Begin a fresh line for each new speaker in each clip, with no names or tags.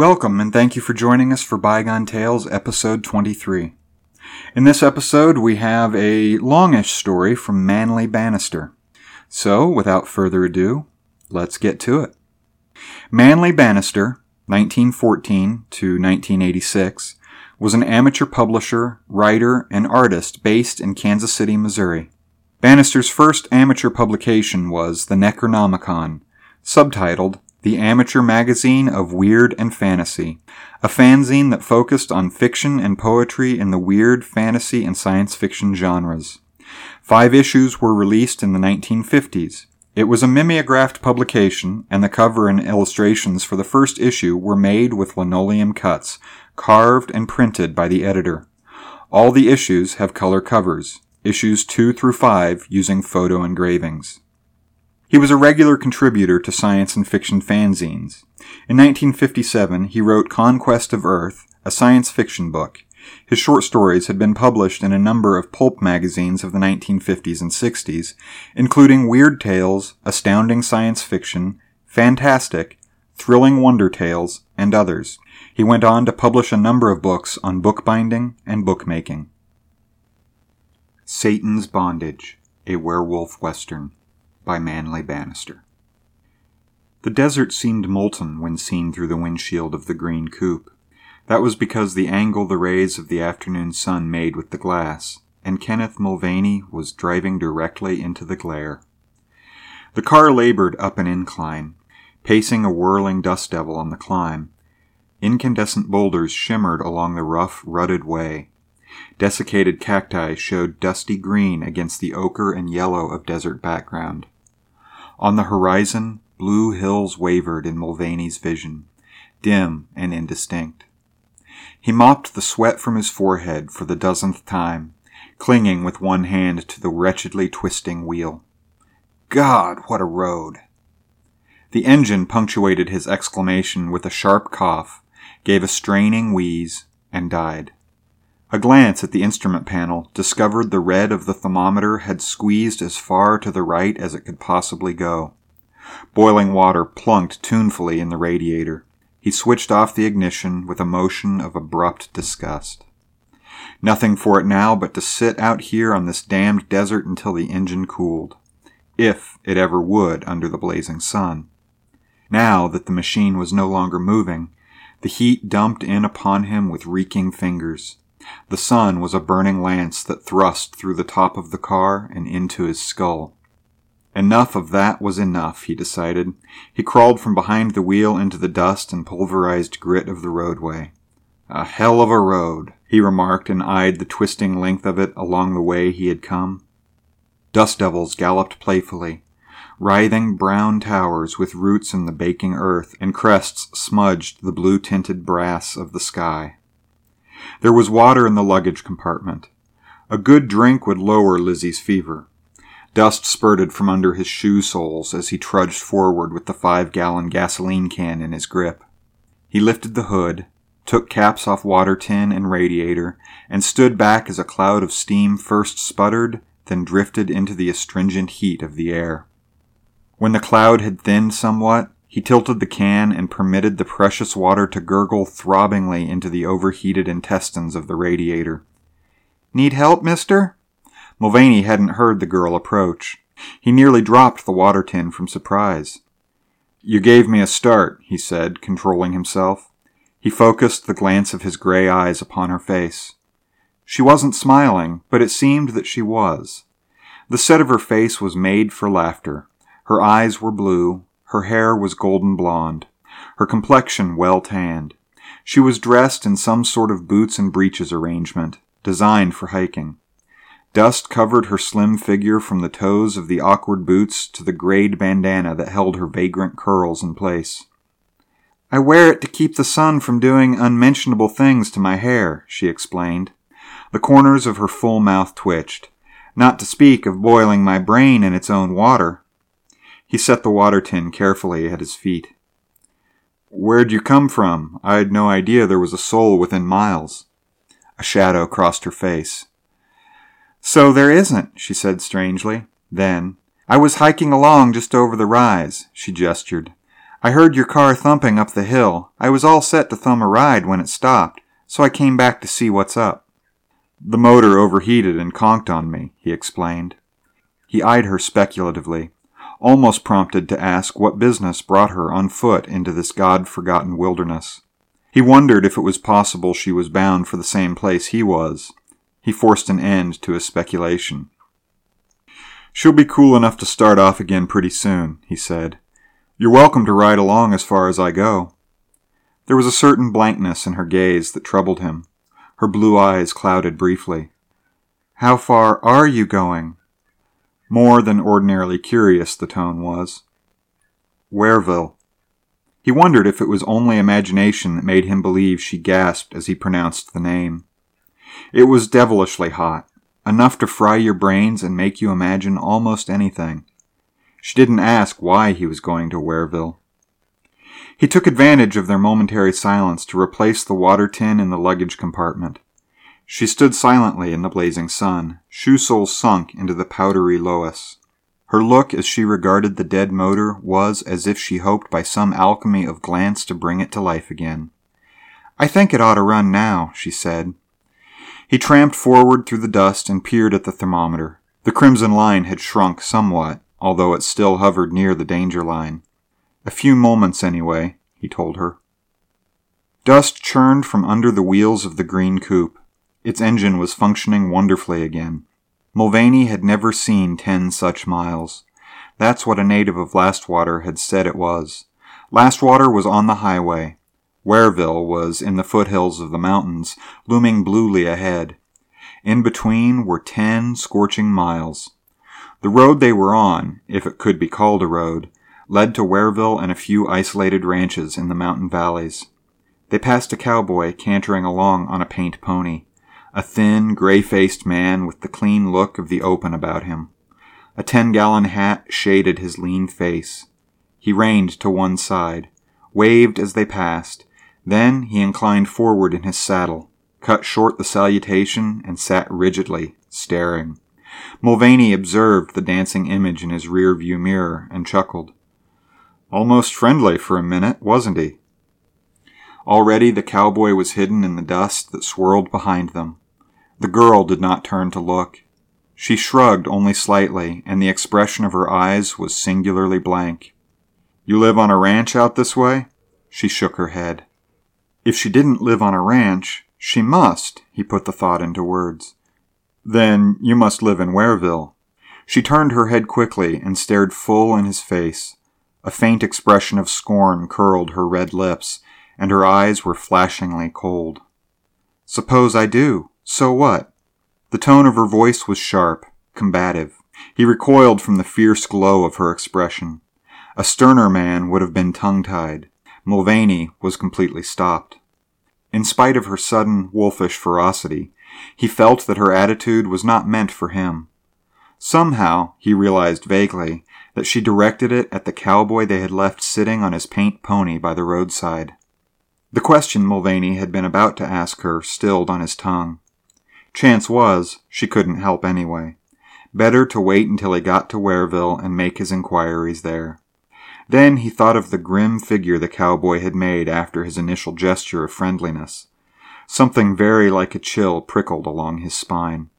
Welcome and thank you for joining us for Bygone Tales, episode 23. In this episode, we have a longish story from Manly Banister. So, without further ado, let's get to it. Manly Banister, 1914 to 1986, was an amateur publisher, writer, and artist based in Kansas City, Missouri. Banister's first amateur publication was The Necronomicon, subtitled the amateur magazine of weird and fantasy, a fanzine that focused on fiction and poetry in the weird, fantasy, and science fiction genres. Five issues were released in the 1950s. It was a mimeographed publication, and the cover and illustrations for the first issue were made with linoleum cuts, carved and printed by the editor. All the issues have color covers, issues 2 through 5 using photo engravings. He was a regular contributor to science and fiction fanzines. In 1957, he wrote Conquest of Earth, a science fiction book. His short stories had been published in a number of pulp magazines of the 1950s and 60s, including Weird Tales, Astounding Science Fiction, Fantastic, Thrilling Wonder Tales, and others. He went on to publish a number of books on bookbinding and bookmaking. Satan's Bondage, a werewolf western by Manly Banister. The desert seemed molten when seen through the windshield of the green coupe. That was because the angle the rays of the afternoon sun made with the glass, and Kenneth Mulvaney was driving directly into the glare. The car labored up an incline, pacing a whirling dust devil on the climb. Incandescent boulders shimmered along the rough, rutted way. Desiccated cacti showed dusty green against the ochre and yellow of desert background. On the horizon, blue hills wavered in Mulvaney's vision, dim and indistinct. He mopped the sweat from his forehead for the dozenth time, clinging with one hand to the wretchedly twisting wheel. God, what a road! The engine punctuated his exclamation with a sharp cough, gave a straining wheeze, and died. A glance at the instrument panel discovered the red of the thermometer had squeezed as far to the right as it could possibly go. Boiling water plunked tunefully in the radiator. He switched off the ignition with a motion of abrupt disgust. Nothing for it now but to sit out here on this damned desert until the engine cooled. If it ever would under the blazing sun. Now that the machine was no longer moving, the heat dumped in upon him with reeking fingers. The sun was a burning lance that thrust through the top of the car and into his skull. Enough of that was enough, he decided. He crawled from behind the wheel into the dust and pulverized grit of the roadway. A hell of a road, he remarked and eyed the twisting length of it along the way he had come. Dust devils galloped playfully, writhing brown towers with roots in the baking earth and crests smudged the blue tinted brass of the sky. There was water in the luggage compartment. A good drink would lower Lizzie's fever. Dust spurted from under his shoe soles as he trudged forward with the five gallon gasoline can in his grip. He lifted the hood, took caps off water tin and radiator, and stood back as a cloud of steam first sputtered, then drifted into the astringent heat of the air. When the cloud had thinned somewhat, he tilted the can and permitted the precious water to gurgle throbbingly into the overheated intestines of the radiator. Need help, mister? Mulvaney hadn't heard the girl approach. He nearly dropped the water tin from surprise. You gave me a start, he said, controlling himself. He focused the glance of his gray eyes upon her face. She wasn't smiling, but it seemed that she was. The set of her face was made for laughter. Her eyes were blue, her hair was golden blonde, her complexion well tanned. She was dressed in some sort of boots and breeches arrangement, designed for hiking. Dust covered her slim figure from the toes of the awkward boots to the grayed bandana that held her vagrant curls in place. I wear it to keep the sun from doing unmentionable things to my hair, she explained. The corners of her full mouth twitched. Not to speak of boiling my brain in its own water. He set the water tin carefully at his feet. Where'd you come from? I'd no idea there was a soul within miles. A shadow crossed her face. So there isn't, she said strangely. Then, I was hiking along just over the rise, she gestured. I heard your car thumping up the hill. I was all set to thumb a ride when it stopped, so I came back to see what's up. The motor overheated and conked on me, he explained. He eyed her speculatively, almost prompted to ask what business brought her on foot into this God forgotten wilderness. He wondered if it was possible she was bound for the same place he was. He forced an end to his speculation. She'll be cool enough to start off again pretty soon, he said. You're welcome to ride along as far as I go. There was a certain blankness in her gaze that troubled him. Her blue eyes clouded briefly. How far are you going? More than ordinarily curious, the tone was. Wareville. He wondered if it was only imagination that made him believe she gasped as he pronounced the name. It was devilishly hot, enough to fry your brains and make you imagine almost anything. She didn't ask why he was going to Wareville. He took advantage of their momentary silence to replace the water tin in the luggage compartment. She stood silently in the blazing sun, shoe soles sunk into the powdery loess. Her look as she regarded the dead motor was as if she hoped by some alchemy of glance to bring it to life again. I think it ought to run now, she said. He tramped forward through the dust and peered at the thermometer. The crimson line had shrunk somewhat, although it still hovered near the danger line. A few moments, anyway, he told her. Dust churned from under the wheels of the green coupe. Its engine was functioning wonderfully again. Mulvaney had never seen ten such miles. That's what a native of Lastwater had said it was. Lastwater was on the highway. Wareville was in the foothills of the mountains, looming bluely ahead. In between were ten scorching miles. The road they were on, if it could be called a road, led to Wareville and a few isolated ranches in the mountain valleys. They passed a cowboy cantering along on a paint pony, a thin, gray faced man with the clean look of the open about him. A ten gallon hat shaded his lean face. He reined to one side, waved as they passed, then he inclined forward in his saddle, cut short the salutation, and sat rigidly, staring. Mulvaney observed the dancing image in his rear view mirror and chuckled. Almost friendly for a minute, wasn't he? Already the cowboy was hidden in the dust that swirled behind them. The girl did not turn to look. She shrugged only slightly, and the expression of her eyes was singularly blank. You live on a ranch out this way? She shook her head. If she didn't live on a ranch, she must, he put the thought into words. Then you must live in Wareville. She turned her head quickly and stared full in his face. A faint expression of scorn curled her red lips, and her eyes were flashingly cold. Suppose I do. So what? The tone of her voice was sharp, combative. He recoiled from the fierce glow of her expression. A sterner man would have been tongue tied. Mulvaney was completely stopped. In spite of her sudden, wolfish ferocity, he felt that her attitude was not meant for him. Somehow, he realized vaguely, that she directed it at the cowboy they had left sitting on his paint pony by the roadside. The question Mulvaney had been about to ask her stilled on his tongue. Chance was, she couldn't help anyway. Better to wait until he got to Wareville and make his inquiries there. Then he thought of the grim figure the cowboy had made after his initial gesture of friendliness. Something very like a chill prickled along his spine.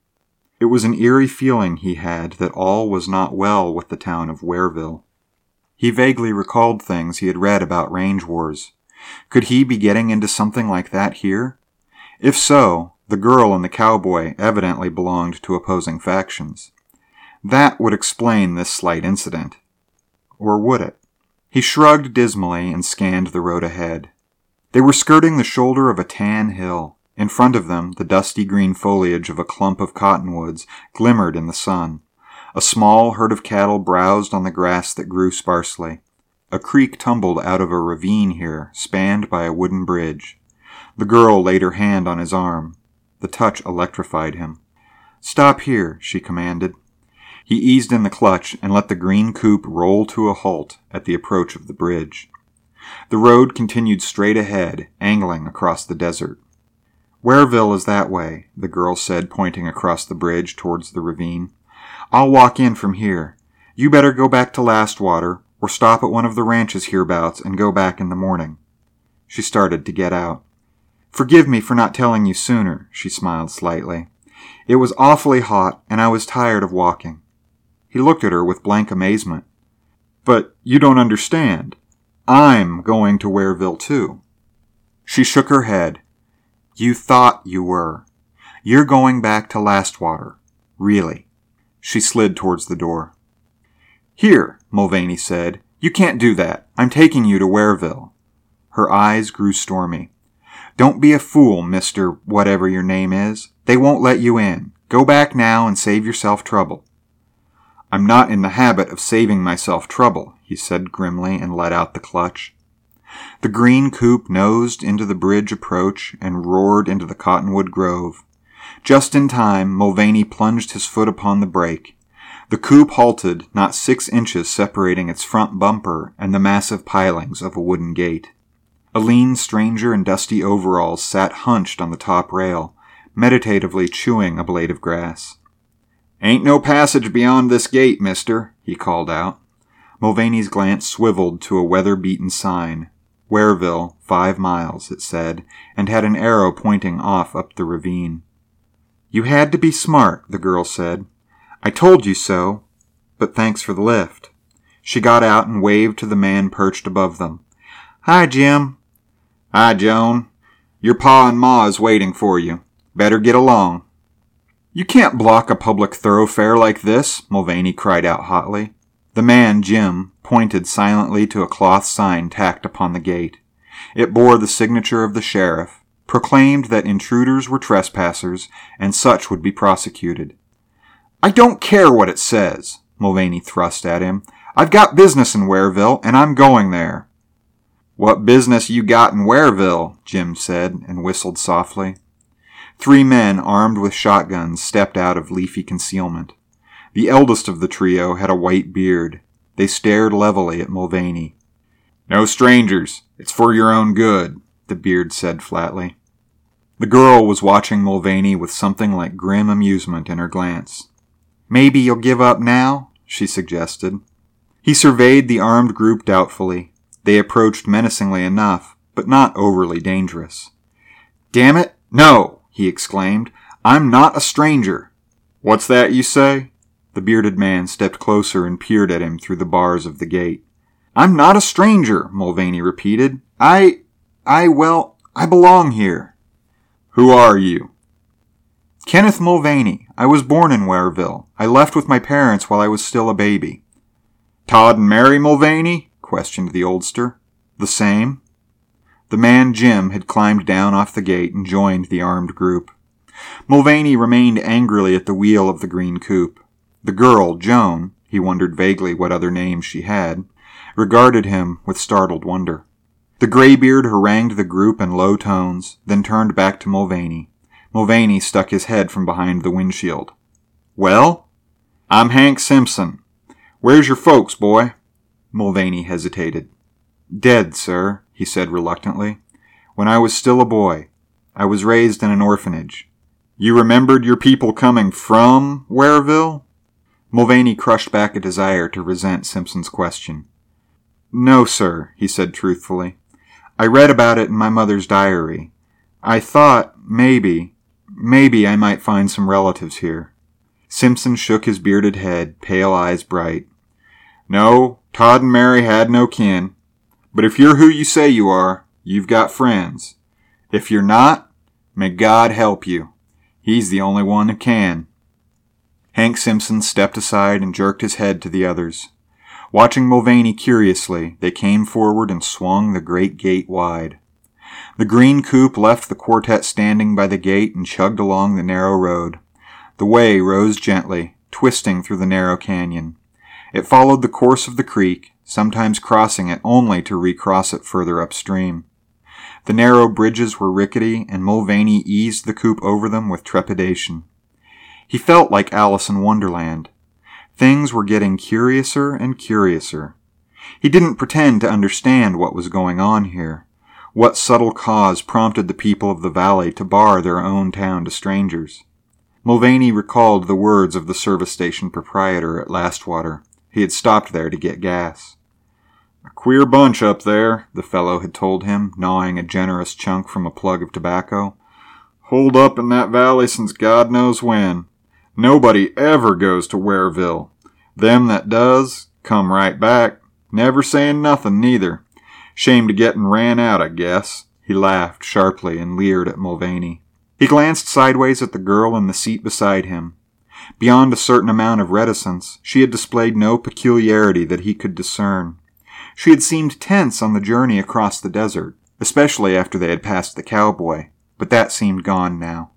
It was an eerie feeling he had that all was not well with the town of Wareville. He vaguely recalled things he had read about range wars. Could he be getting into something like that here? If so, the girl and the cowboy evidently belonged to opposing factions. That would explain this slight incident. Or would it? He shrugged dismally and scanned the road ahead. They were skirting the shoulder of a tan hill. In front of them, the dusty green foliage of a clump of cottonwoods glimmered in the sun. A small herd of cattle browsed on the grass that grew sparsely. A creek tumbled out of a ravine here, spanned by a wooden bridge. The girl laid her hand on his arm. The touch electrified him. Stop here, she commanded. He eased in the clutch and let the green coupe roll to a halt at the approach of the bridge. The road continued straight ahead, angling across the desert. Wareville is that way, the girl said, pointing across the bridge towards the ravine. I'll walk in from here. You better go back to Lastwater, or stop at one of the ranches hereabouts and go back in the morning. She started to get out. Forgive me for not telling you sooner, she smiled slightly. It was awfully hot, and I was tired of walking. He looked at her with blank amazement. But you don't understand. I'm going to Wareville too. She shook her head. You thought you were. You're going back to Lastwater. Really. She slid towards the door. Here, Mulvaney said. You can't do that. I'm taking you to Wareville. Her eyes grew stormy. Don't be a fool, Mr. Whatever your name is. They won't let you in. Go back now and save yourself trouble. I'm not in the habit of saving myself trouble, he said grimly and let out the clutch. The green coupe nosed into the bridge approach and roared into the cottonwood grove. Just in time, Mulvaney plunged his foot upon the brake. The coupe halted, not six inches separating its front bumper and the massive pilings of a wooden gate. A lean stranger in dusty overalls sat hunched on the top rail, meditatively chewing a blade of grass. Ain't no passage beyond this gate, mister, he called out. Mulvaney's glance swiveled to a weather beaten sign. Wareville, five miles, it said, and had an arrow pointing off up the ravine. You had to be smart, the girl said. I told you so, but thanks for the lift. She got out and waved to the man perched above them. Hi, Jim. Hi, Joan. Your pa and ma is waiting for you. Better get along. You can't block a public thoroughfare like this, Mulvaney cried out hotly. The man, Jim, pointed silently to a cloth sign tacked upon the gate. It bore the signature of the sheriff, proclaimed that intruders were trespassers, and such would be prosecuted. I don't care what it says, Mulvaney thrust at him. I've got business in Wareville, and I'm going there. What business you got in Wareville? Jim said, and whistled softly. Three men armed with shotguns stepped out of leafy concealment. The eldest of the trio had a white beard. They stared levelly at Mulvaney. No strangers. It's for your own good, the beard said flatly. The girl was watching Mulvaney with something like grim amusement in her glance. Maybe you'll give up now? she suggested. He surveyed the armed group doubtfully. They approached menacingly enough, but not overly dangerous. Damn it, no! he exclaimed. I'm not a stranger. What's that you say? The bearded man stepped closer and peered at him through the bars of the gate. I'm not a stranger, Mulvaney repeated. I, I, well, I belong here. Who are you? Kenneth Mulvaney. I was born in Wareville. I left with my parents while I was still a baby. Todd and Mary Mulvaney? Questioned the oldster. The same. The man Jim had climbed down off the gate and joined the armed group. Mulvaney remained angrily at the wheel of the green coupe. The girl, Joan, he wondered vaguely what other name she had, regarded him with startled wonder. The graybeard harangued the group in low tones, then turned back to Mulvaney. Mulvaney stuck his head from behind the windshield. Well? I'm Hank Simpson. Where's your folks, boy? Mulvaney hesitated. Dead, sir, he said reluctantly. When I was still a boy, I was raised in an orphanage. You remembered your people coming from Wareville? Mulvaney crushed back a desire to resent Simpson's question. No, sir, he said truthfully. I read about it in my mother's diary. I thought, maybe, maybe I might find some relatives here. Simpson shook his bearded head, pale eyes bright. No, Todd and Mary had no kin. But if you're who you say you are, you've got friends. If you're not, may God help you. He's the only one who can. Hank Simpson stepped aside and jerked his head to the others. Watching Mulvaney curiously, they came forward and swung the great gate wide. The green coupe left the quartet standing by the gate and chugged along the narrow road. The way rose gently, twisting through the narrow canyon. It followed the course of the creek, sometimes crossing it only to recross it further upstream. The narrow bridges were rickety, and Mulvaney eased the coupe over them with trepidation. He felt like Alice in Wonderland. Things were getting curiouser and curiouser. He didn't pretend to understand what was going on here. What subtle cause prompted the people of the valley to bar their own town to strangers? Mulvaney recalled the words of the service station proprietor at Lastwater. He had stopped there to get gas. A queer bunch up there, the fellow had told him, gnawing a generous chunk from a plug of tobacco. Holed up in that valley since God knows when. Nobody ever goes to Wareville. Them that does, come right back. Never saying nothin' neither. Shamed of gettin' ran out, I guess. He laughed sharply and leered at Mulvaney. He glanced sideways at the girl in the seat beside him. Beyond a certain amount of reticence, she had displayed no peculiarity that he could discern. She had seemed tense on the journey across the desert, especially after they had passed the cowboy, but that seemed gone now.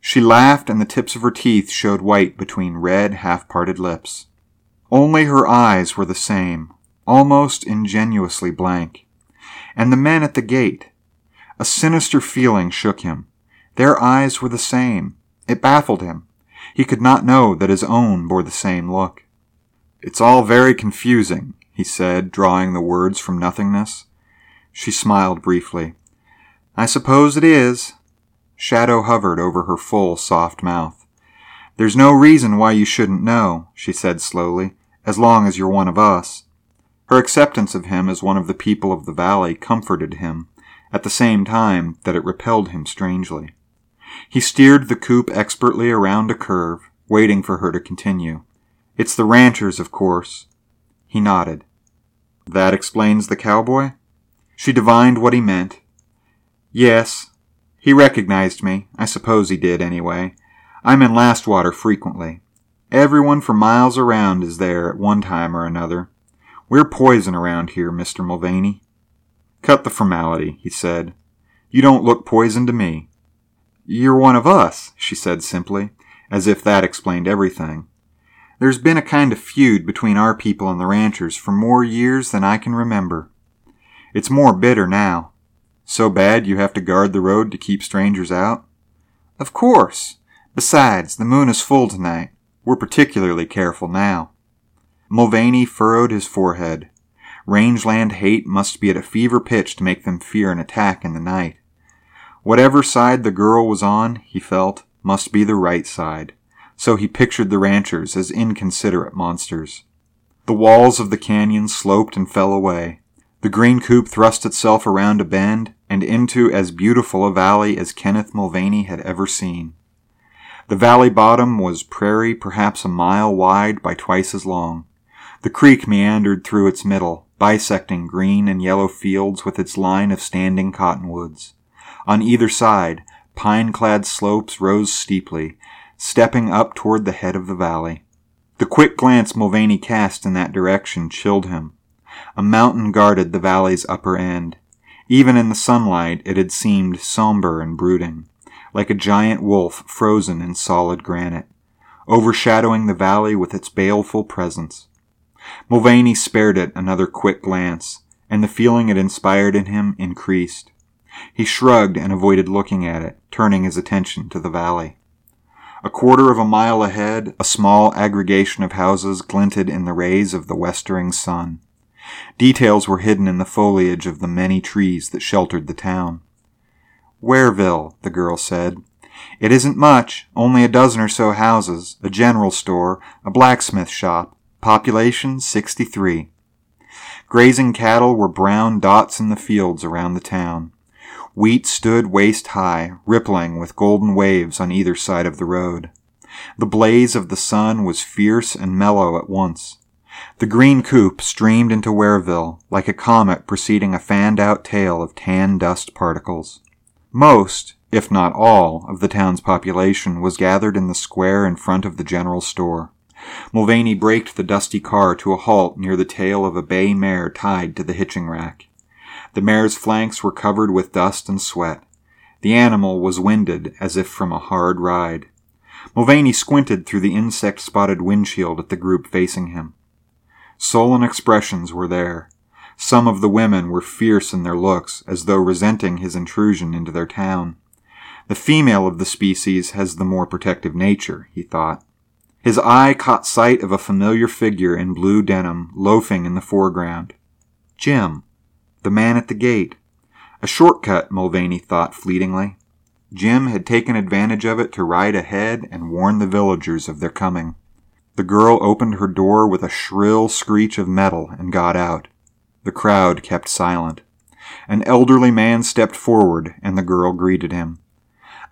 She laughed, and the tips of her teeth showed white between red, half parted lips. Only her eyes were the same, almost ingenuously blank. And the men at the gate. A sinister feeling shook him. Their eyes were the same. It baffled him. He could not know that his own bore the same look. It's all very confusing, he said, drawing the words from nothingness. She smiled briefly. I suppose it is. Shadow hovered over her full, soft mouth. There's no reason why you shouldn't know, she said slowly, as long as you're one of us. Her acceptance of him as one of the people of the valley comforted him, at the same time that it repelled him strangely. He steered the coupe expertly around a curve, waiting for her to continue. It's the ranchers, of course. He nodded. That explains the cowboy? She divined what he meant. Yes, he recognized me. I suppose he did, anyway. I'm in Lastwater frequently. Everyone for miles around is there at one time or another. We're poison around here, Mr. Mulvaney. Cut the formality, he said. You don't look poison to me. You're one of us, she said simply, as if that explained everything. There's been a kind of feud between our people and the ranchers for more years than I can remember. It's more bitter now. So bad you have to guard the road to keep strangers out? Of course. Besides, the moon is full tonight. We're particularly careful now. Mulvaney furrowed his forehead. Rangeland hate must be at a fever pitch to make them fear an attack in the night. Whatever side the girl was on, he felt, must be the right side, so he pictured the ranchers as inconsiderate monsters. The walls of the canyon sloped and fell away. The green coupe thrust itself around a bend and into as beautiful a valley as Kenneth Mulvaney had ever seen. The valley bottom was prairie perhaps a mile wide by twice as long. The creek meandered through its middle, bisecting green and yellow fields with its line of standing cottonwoods. On either side, pine clad slopes rose steeply, stepping up toward the head of the valley. The quick glance Mulvaney cast in that direction chilled him. A mountain guarded the valley's upper end. Even in the sunlight, it had seemed somber and brooding, like a giant wolf frozen in solid granite, overshadowing the valley with its baleful presence. Mulvaney spared it another quick glance, and the feeling it inspired in him increased. He shrugged and avoided looking at it, turning his attention to the valley. A quarter of a mile ahead, a small aggregation of houses glinted in the rays of the westering sun. Details were hidden in the foliage of the many trees that sheltered the town. Wareville, the girl said. It isn't much, only a dozen or so houses, a general store, a blacksmith shop, population 63. Grazing cattle were brown dots in the fields around the town. Wheat stood waist high, rippling with golden waves on either side of the road. The blaze of the sun was fierce and mellow at once. The green coupe streamed into Wareville like a comet preceding a fanned out tail of tan dust particles. Most, if not all, of the town's population was gathered in the square in front of the general store. Mulvaney braked the dusty car to a halt near the tail of a bay mare tied to the hitching rack. The mare's flanks were covered with dust and sweat. The animal was winded as if from a hard ride. Mulvaney squinted through the insect spotted windshield at the group facing him. Sullen expressions were there. Some of the women were fierce in their looks, as though resenting his intrusion into their town. The female of the species has the more protective nature, he thought. His eye caught sight of a familiar figure in blue denim loafing in the foreground. Jim, the man at the gate. A shortcut, Mulvaney thought fleetingly. Jim had taken advantage of it to ride ahead and warn the villagers of their coming. The girl opened her door with a shrill screech of metal and got out. The crowd kept silent. An elderly man stepped forward, and the girl greeted him.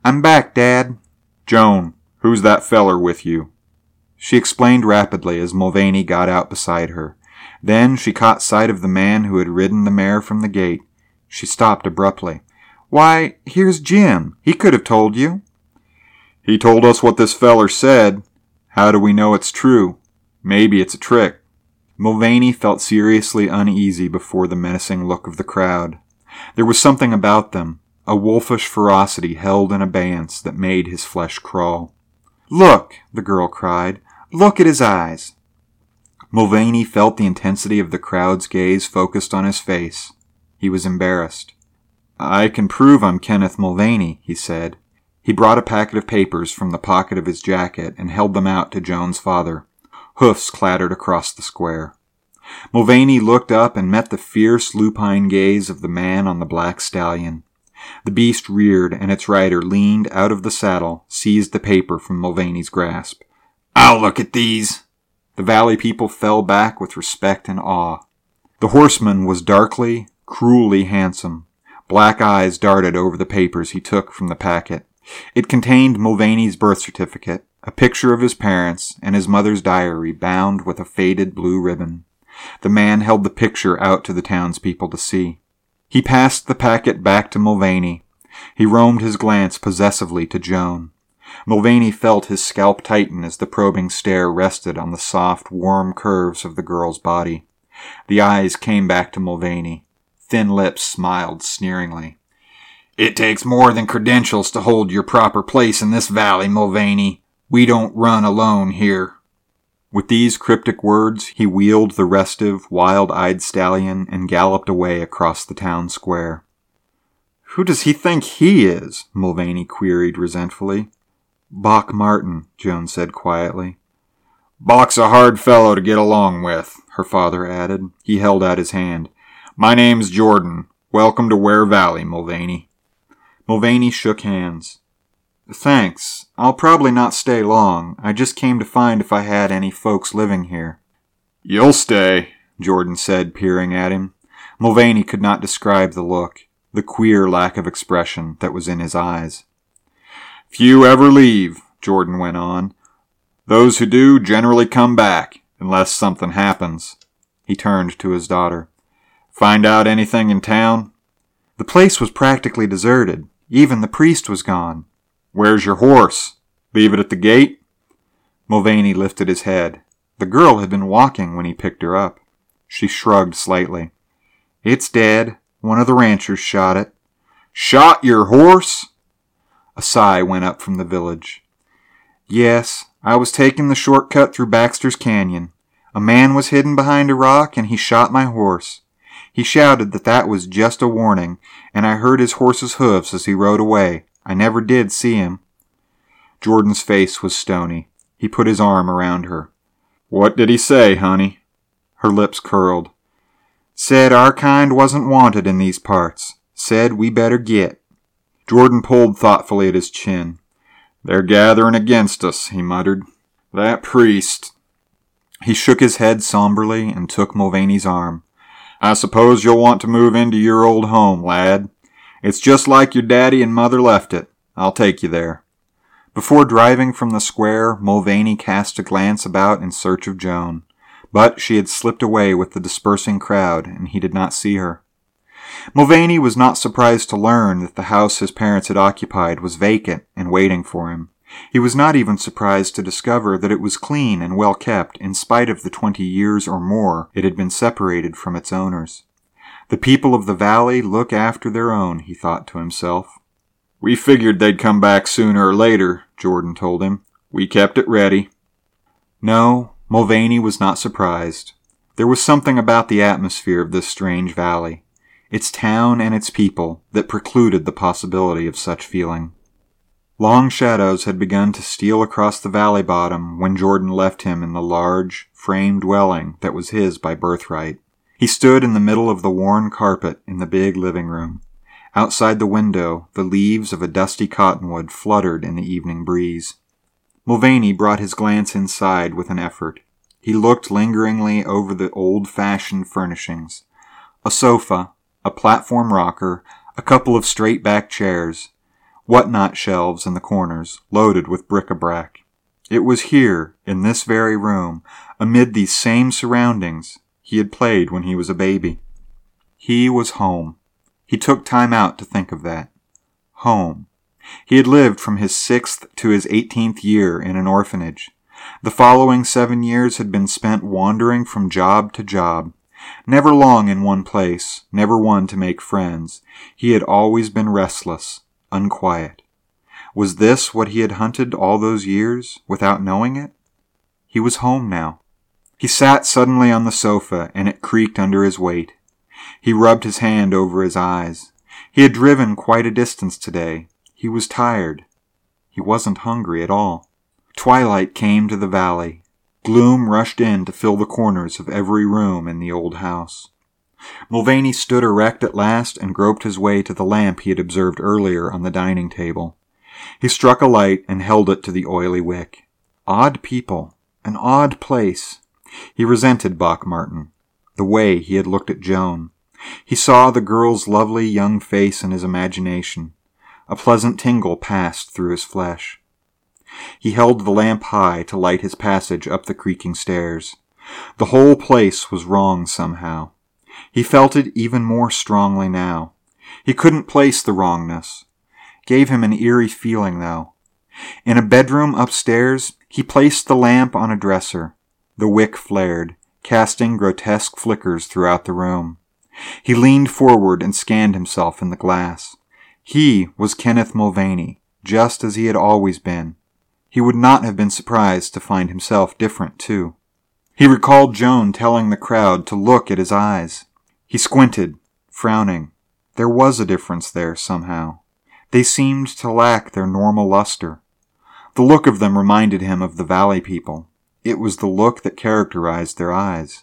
I'm back, Dad.
Joan, who's that feller with you?
She explained rapidly as Mulvaney got out beside her. Then she caught sight of the man who had ridden the mare from the gate. She stopped abruptly. Why, here's Jim. He could have told you.
He told us what this feller said. How do we know it's true? Maybe it's a trick.
Mulvaney felt seriously uneasy before the menacing look of the crowd. There was something about them, a wolfish ferocity held in abeyance that made his flesh crawl. Look, the girl cried. Look at his eyes. Mulvaney felt the intensity of the crowd's gaze focused on his face. He was embarrassed. I can prove I'm Kenneth Mulvaney, he said. He brought a packet of papers from the pocket of his jacket and held them out to Joan's father. Hoofs clattered across the square. Mulvaney looked up and met the fierce lupine gaze of the man on the black stallion. The beast reared, and its rider leaned out of the saddle, seized the paper from Mulvaney's grasp. I'll look at these. The valley people fell back with respect and awe. The horseman was darkly, cruelly handsome. Black eyes darted over the papers he took from the packet. It contained Mulvaney's birth certificate, a picture of his parents, and his mother's diary bound with a faded blue ribbon. The man held the picture out to the townspeople to see. He passed the packet back to Mulvaney. He roamed his glance possessively to Joan. Mulvaney felt his scalp tighten as the probing stare rested on the soft, warm curves of the girl's body. The eyes came back to Mulvaney. Thin lips smiled sneeringly. It takes more than credentials to hold your proper place in this valley, Mulvaney. We don't run alone here. With these cryptic words, he wheeled the restive, wild eyed stallion and galloped away across the town square. Who does he think he is? Mulvaney queried resentfully. Bock Martin, Joan said quietly.
Bock's a hard fellow to get along with, her father added. He held out his hand. My name's Jordan. Welcome to Ware Valley, Mulvaney.
Mulvaney shook hands. Thanks. I'll probably not stay long. I just came to find if I had any folks living here.
You'll stay,
Jordan said, peering at him. Mulvaney could not describe the look, the queer lack of expression that was in his eyes.
Few ever leave, Jordan went on. Those who do generally come back, unless something happens.
He turned to his daughter.
Find out anything in town?
The place was practically deserted. Even the priest was gone.
Where's your horse? Leave it at the gate?
Mulvaney lifted his head. The girl had been walking when he picked her up. She shrugged slightly. It's dead. One of the ranchers shot it.
Shot your horse?
A sigh went up from the village. Yes, I was taking the short cut through Baxter's Canyon. A man was hidden behind a rock and he shot my horse. He shouted that that was just a warning, and I heard his horse's hoofs as he rode away. I never did see him. Jordan's face was stony. He put his arm around her.
What did he say, honey?
Her lips curled. Said our kind wasn't wanted in these parts. Said we better get. Jordan pulled thoughtfully at his chin.
They're gathering against us, he muttered. That priest.
He shook his head somberly and took Mulvaney's arm.
I suppose you'll want to move into your old home, lad. It's just like your daddy and mother left it. I'll take you there.
Before driving from the square, Mulvaney cast a glance about in search of Joan, but she had slipped away with the dispersing crowd, and he did not see her. Mulvaney was not surprised to learn that the house his parents had occupied was vacant and waiting for him. He was not even surprised to discover that it was clean and well kept in spite of the twenty years or more it had been separated from its owners. The people of the valley look after their own, he thought to himself.
We figured they'd come back sooner or later, Jordan told him. We kept it ready.
No, Mulvaney was not surprised. There was something about the atmosphere of this strange valley, its town and its people, that precluded the possibility of such feeling. Long shadows had begun to steal across the valley bottom when Jordan left him in the large, frame dwelling that was his by birthright. He stood in the middle of the worn carpet in the big living room. Outside the window, the leaves of a dusty cottonwood fluttered in the evening breeze. Mulvaney brought his glance inside with an effort. He looked lingeringly over the old fashioned furnishings. A sofa, a platform rocker, a couple of straight back chairs, whatnot shelves in the corners, loaded with bric-a-brac. It was here, in this very room, amid these same surroundings, he had played when he was a baby. He was home. He took time out to think of that. Home. He had lived from his sixth to his eighteenth year in an orphanage. The following seven years had been spent wandering from job to job. Never long in one place, never one to make friends. He had always been restless, unquiet. Was this what he had hunted all those years, without knowing it? He was home now. He sat suddenly on the sofa, and it creaked under his weight. He rubbed his hand over his eyes. He had driven quite a distance today. He was tired. He wasn't hungry at all. Twilight came to the valley. Gloom rushed in to fill the corners of every room in the old house. Mulvaney stood erect at last and groped his way to the lamp he had observed earlier on the dining table. He struck a light and held it to the oily wick. Odd people. An odd place. He resented Bock Martin. The way he had looked at Joan. He saw the girl's lovely young face in his imagination. A pleasant tingle passed through his flesh. He held the lamp high to light his passage up the creaking stairs. The whole place was wrong somehow. He felt it even more strongly now. He couldn't place the wrongness. Gave him an eerie feeling, though. In a bedroom upstairs, he placed the lamp on a dresser. The wick flared, casting grotesque flickers throughout the room. He leaned forward and scanned himself in the glass. He was Kenneth Mulvaney, just as he had always been. He would not have been surprised to find himself different, too. He recalled Joan telling the crowd to look at his eyes. He squinted, frowning. There was a difference there, somehow. They seemed to lack their normal luster. The look of them reminded him of the valley people. It was the look that characterized their eyes.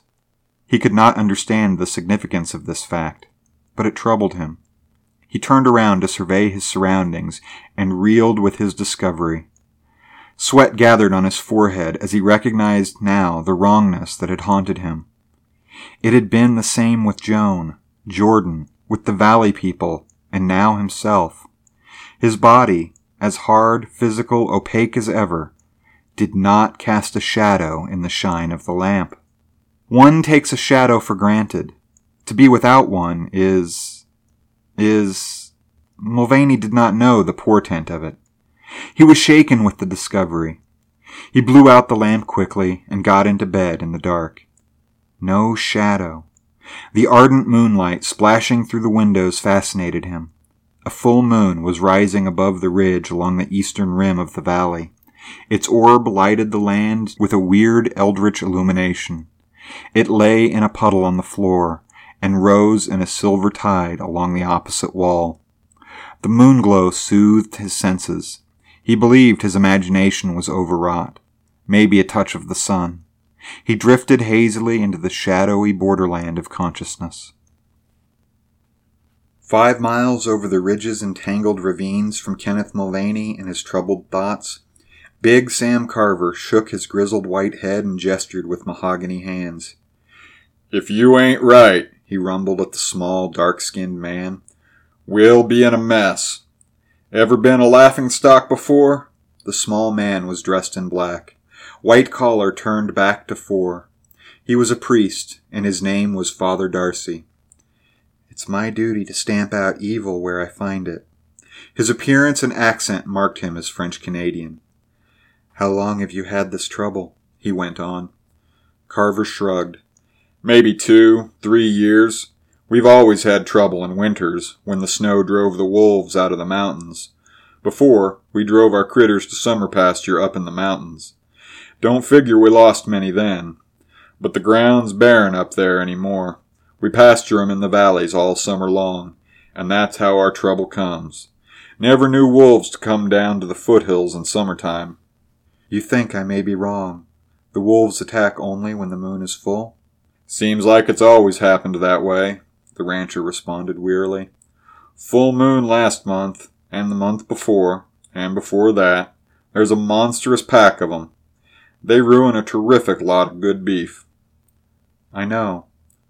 He could not understand the significance of this fact, but it troubled him. He turned around to survey his surroundings and reeled with his discovery. Sweat gathered on his forehead as he recognized now the wrongness that had haunted him. It had been the same with Joan, Jordan, with the valley people, and now himself. His body, as hard, physical, opaque as ever, did not cast a shadow in the shine of the lamp. One takes a shadow for granted. To be without one is. is. Mulvaney did not know the portent of it. He was shaken with the discovery. He blew out the lamp quickly and got into bed in the dark. No shadow. The ardent moonlight splashing through the windows fascinated him. A full moon was rising above the ridge along the eastern rim of the valley. Its orb lighted the land with a weird eldritch illumination. It lay in a puddle on the floor and rose in a silver tide along the opposite wall. The moonglow soothed his senses. He believed his imagination was overwrought. Maybe a touch of the sun. He drifted hazily into the shadowy borderland of consciousness. Five miles over the ridges and tangled ravines from Kenneth Mulvaney and his troubled thoughts, Big Sam Carver shook his grizzled white head and gestured with mahogany hands.
If you ain't right, he rumbled at the small, dark skinned man, we'll be in a mess. Ever been a laughing stock before?
The small man was dressed in black, white collar turned back to fore. He was a priest, and his name was Father Darcy. It's my duty to stamp out evil where I find it. His appearance and accent marked him as French Canadian. How long have you had this trouble? he went on.
Carver shrugged. Maybe two, three years. We've always had trouble in winters when the snow drove the wolves out of the mountains. Before, we drove our critters to summer pasture up in the mountains. Don't figure we lost many then. But the ground's barren up there any more. We pasture 'em in the valleys all summer long, and that's how our trouble comes. Never knew wolves to come down to the foothills in summertime.
You think I may be wrong. The wolves attack only when the moon is full?
Seems like it's always happened that way, the rancher responded wearily. Full moon last month, and the month before, and before that. There's a monstrous pack of 'em. They ruin a terrific lot of good beef.
I know.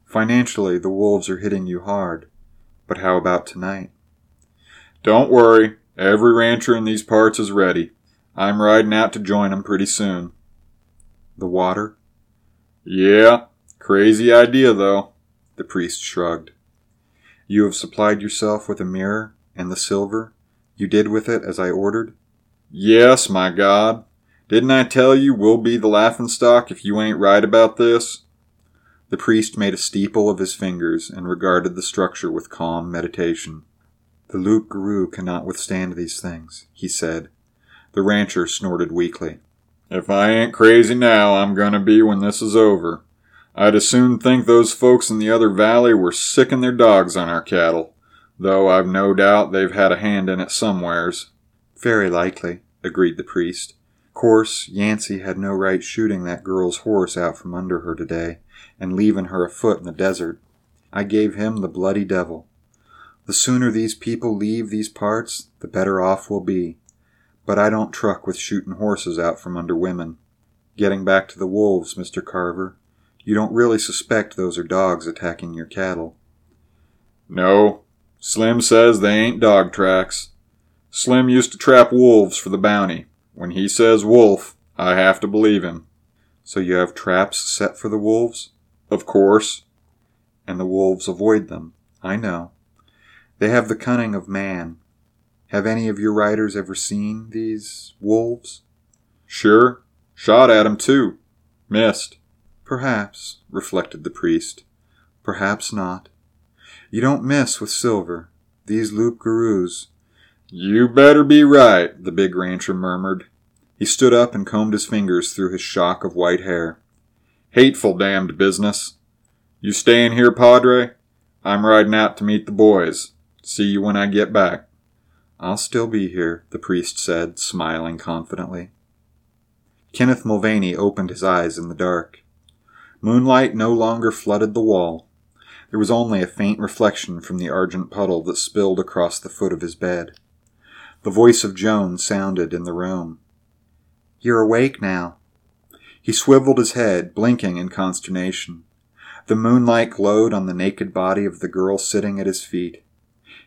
Financially, the wolves are hitting you hard. But how about tonight?
Don't worry. Every rancher in these parts is ready. I'm riding out to join 'em pretty soon.
The water?
Yeah. Crazy idea, though.
The priest shrugged. You have supplied yourself with a mirror and the silver? You did with it as I ordered?
Yes, my God. Didn't I tell you we'll be the laughing stock if you ain't right about this?
The priest made a steeple of his fingers and regarded the structure with calm meditation. The Loup Garou cannot withstand these things, he said. The rancher snorted weakly.
If I ain't crazy now, I'm gonna be when this is over. I'd as soon think those folks in the other valley were sicking their dogs on our cattle, though I've no doubt they've had a hand in it somewheres.
Very likely, agreed the priest. Course, Yancey had no right shooting that girl's horse out from under her today and leaving her afoot in the desert. I gave him the bloody devil. The sooner these people leave these parts, the better off we'll be. But I don't truck with shooting horses out from under women. Getting back to the wolves, Mr. Carver, you don't really suspect those are dogs attacking your cattle.
No. Slim says they ain't dog tracks. Slim used to trap wolves for the bounty. When he says wolf, I have to believe him.
So you have traps set for the wolves?
Of course.
And the wolves avoid them. I know. They have the cunning of man. Have any of your riders ever seen these wolves?
Sure. Shot at 'em too. Missed.
Perhaps, reflected the priest. Perhaps not. You don't mess with silver. These loup garous.
You better be right, the big rancher murmured. He stood up and combed his fingers through his shock of white hair. Hateful damned business. You staying here, Padre? I'm riding out to meet the boys. See you when I get back.
I'll still be here, the priest said, smiling confidently. Kenneth Mulvaney opened his eyes in the dark. Moonlight no longer flooded the wall. There was only a faint reflection from the argent puddle that spilled across the foot of his bed. The voice of Joan sounded in the room. You're awake now. He swiveled his head, blinking in consternation. The moonlight glowed on the naked body of the girl sitting at his feet.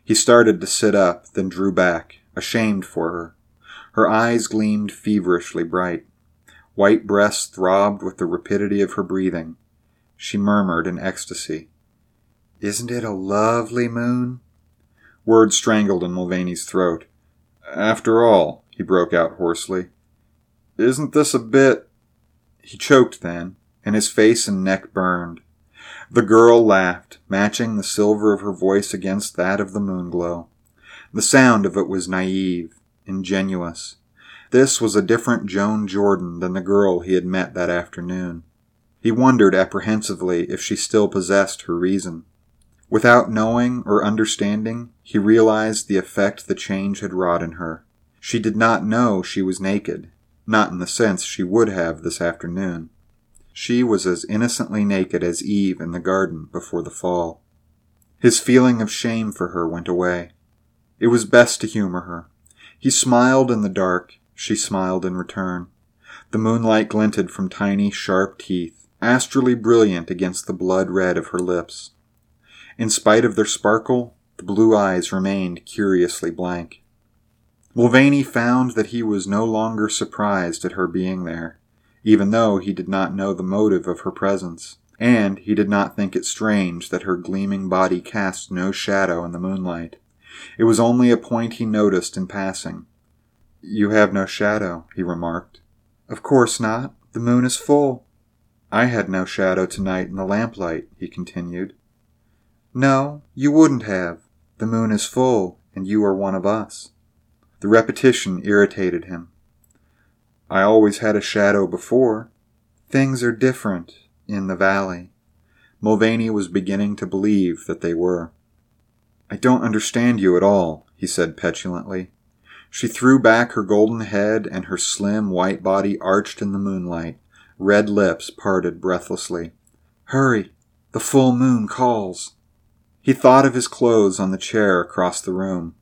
He started to sit up, then drew back, ashamed for her. Her eyes gleamed feverishly bright. White breasts throbbed with the rapidity of her breathing. She murmured in ecstasy. Isn't it a lovely moon? Words strangled in Mulvaney's throat.
After all, he broke out hoarsely, isn't this a bit.
He choked then, and his face and neck burned. The girl laughed, matching the silver of her voice against that of the moonglow. The sound of it was naive, ingenuous. This was a different Joan Jordan than the girl he had met that afternoon. He wondered apprehensively if she still possessed her reason. Without knowing or understanding, he realized the effect the change had wrought in her. She did not know she was naked, not in the sense she would have this afternoon. She was as innocently naked as Eve in the garden before the fall. His feeling of shame for her went away. It was best to humor her. He smiled in the dark. She smiled in return. The moonlight glinted from tiny, sharp teeth, astrally brilliant against the blood red of her lips. In spite of their sparkle, the blue eyes remained curiously blank. Mulvaney found that he was no longer surprised at her being there, even though he did not know the motive of her presence, and he did not think it strange that her gleaming body cast no shadow in the moonlight. It was only a point he noticed in passing. You have no shadow, he remarked. Of course not. The moon is full. I had no shadow tonight in the lamplight, he continued. No, you wouldn't have. The moon is full, and you are one of us. The repetition irritated him. I always had a shadow before. Things are different in the valley. Mulvaney was beginning to believe that they were. I don't understand you at all, he said petulantly. She threw back her golden head and her slim white body arched in the moonlight, red lips parted breathlessly. Hurry! The full moon calls. He thought of his clothes on the chair across the room.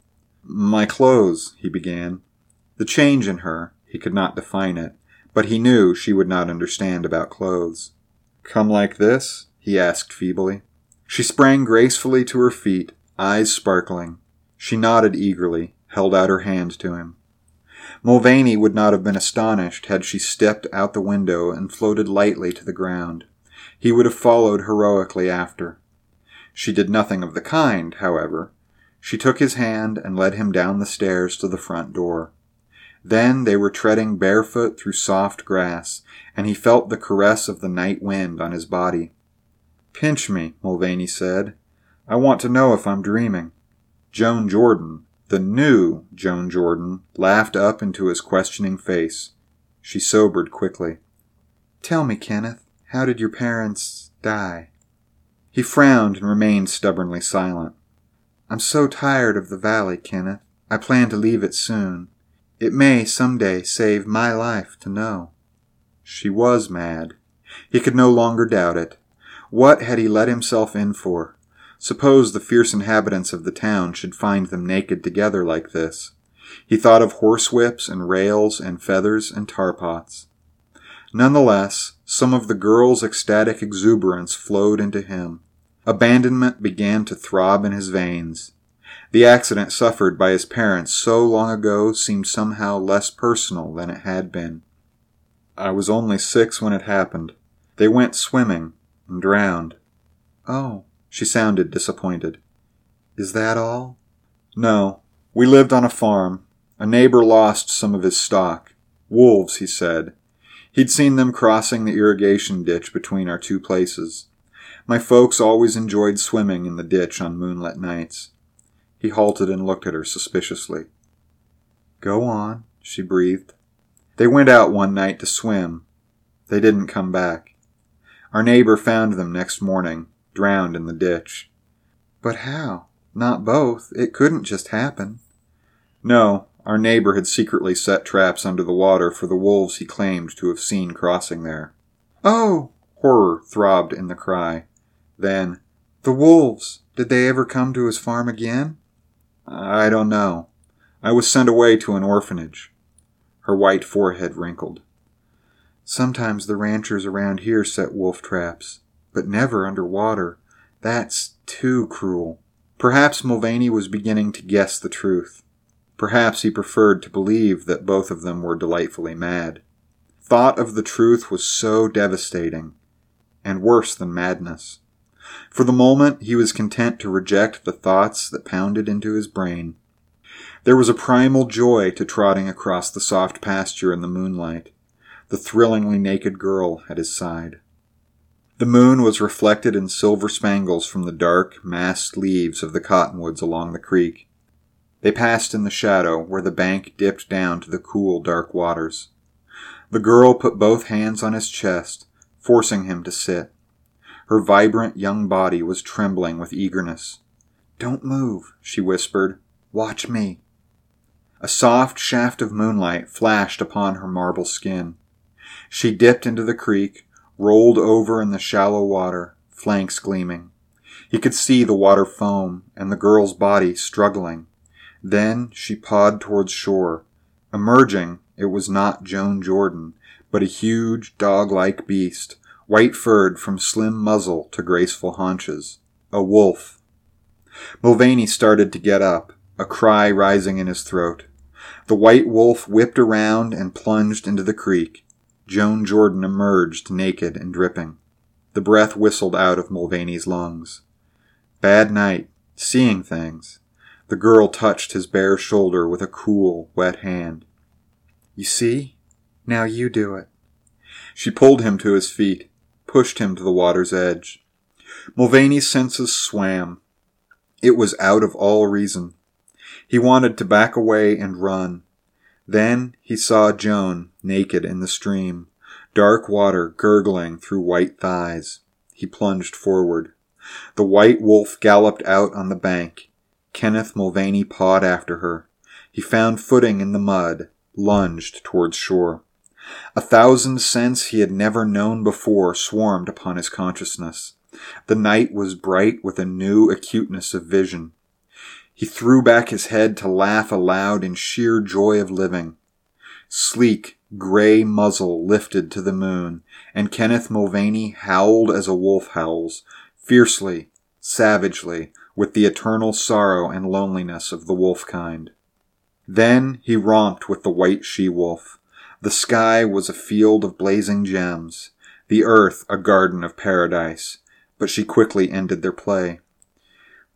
My clothes, he began. The change in her, he could not define it, but he knew she would not understand about clothes. Come like this? he asked feebly. She sprang gracefully to her feet, eyes sparkling. She nodded eagerly, held out her hand to him. Mulvaney would not have been astonished had she stepped out the window and floated lightly to the ground. He would have followed heroically after. She did nothing of the kind, however. She took his hand and led him down the stairs to the front door. Then they were treading barefoot through soft grass, and he felt the caress of the night wind on his body. Pinch me, Mulvaney said. I want to know if I'm dreaming. Joan Jordan, the new Joan Jordan, laughed up into his questioning face. She sobered quickly. Tell me, Kenneth, how did your parents die? He frowned and remained stubbornly silent. I'm so tired of the valley, Kenneth. I plan to leave it soon. It may some day save my life to know. She was mad. He could no longer doubt it. What had he let himself in for? Suppose the fierce inhabitants of the town should find them naked together like this. He thought of horsewhips and rails and feathers and tar pots. Nonetheless, some of the girl's ecstatic exuberance flowed into him. Abandonment began to throb in his veins. The accident suffered by his parents so long ago seemed somehow less personal than it had been. I was only six when it happened. They went swimming and drowned. Oh, she sounded disappointed. Is that all? No. We lived on a farm. A neighbor lost some of his stock. Wolves, he said. He'd seen them crossing the irrigation ditch between our two places. My folks always enjoyed swimming in the ditch on moonlit nights. He halted and looked at her suspiciously. Go on, she breathed. They went out one night to swim. They didn't come back. Our neighbor found them next morning, drowned in the ditch. But how? Not both. It couldn't just happen. No, our neighbor had secretly set traps under the water for the wolves he claimed to have seen crossing there. Oh! Horror throbbed in the cry. Then, the wolves, did they ever come to his farm again? I don't know. I was sent away to an orphanage. Her white forehead wrinkled. Sometimes the ranchers around here set wolf traps, but never under water. That's too cruel. Perhaps Mulvaney was beginning to guess the truth. Perhaps he preferred to believe that both of them were delightfully mad. Thought of the truth was so devastating, and worse than madness. For the moment, he was content to reject the thoughts that pounded into his brain. There was a primal joy to trotting across the soft pasture in the moonlight, the thrillingly naked girl at his side. The moon was reflected in silver spangles from the dark, massed leaves of the cottonwoods along the creek. They passed in the shadow where the bank dipped down to the cool, dark waters. The girl put both hands on his chest, forcing him to sit. Her vibrant young body was trembling with eagerness. Don't move, she whispered. Watch me. A soft shaft of moonlight flashed upon her marble skin. She dipped into the creek, rolled over in the shallow water, flanks gleaming. He could see the water foam and the girl's body struggling. Then she pawed towards shore. Emerging, it was not Joan Jordan, but a huge, dog-like beast, white furred from slim muzzle to graceful haunches. A wolf. Mulvaney started to get up, a cry rising in his throat. The white wolf whipped around and plunged into the creek. Joan Jordan emerged naked and dripping. The breath whistled out of Mulvaney's lungs. Bad night, seeing things. The girl touched his bare shoulder with a cool, wet hand. You see? Now you do it. She pulled him to his feet pushed him to the water's edge. Mulvaney's senses swam. It was out of all reason. He wanted to back away and run. Then he saw Joan naked in the stream, dark water gurgling through white thighs. He plunged forward. The white wolf galloped out on the bank. Kenneth Mulvaney pawed after her. He found footing in the mud, lunged towards shore. A thousand scents he had never known before swarmed upon his consciousness. The night was bright with a new acuteness of vision. He threw back his head to laugh aloud in sheer joy of living. Sleek, gray muzzle lifted to the moon, and Kenneth Mulvaney howled as a wolf howls, fiercely, savagely, with the eternal sorrow and loneliness of the wolf kind. Then he romped with the white she wolf. The sky was a field of blazing gems, the earth a garden of paradise, but she quickly ended their play.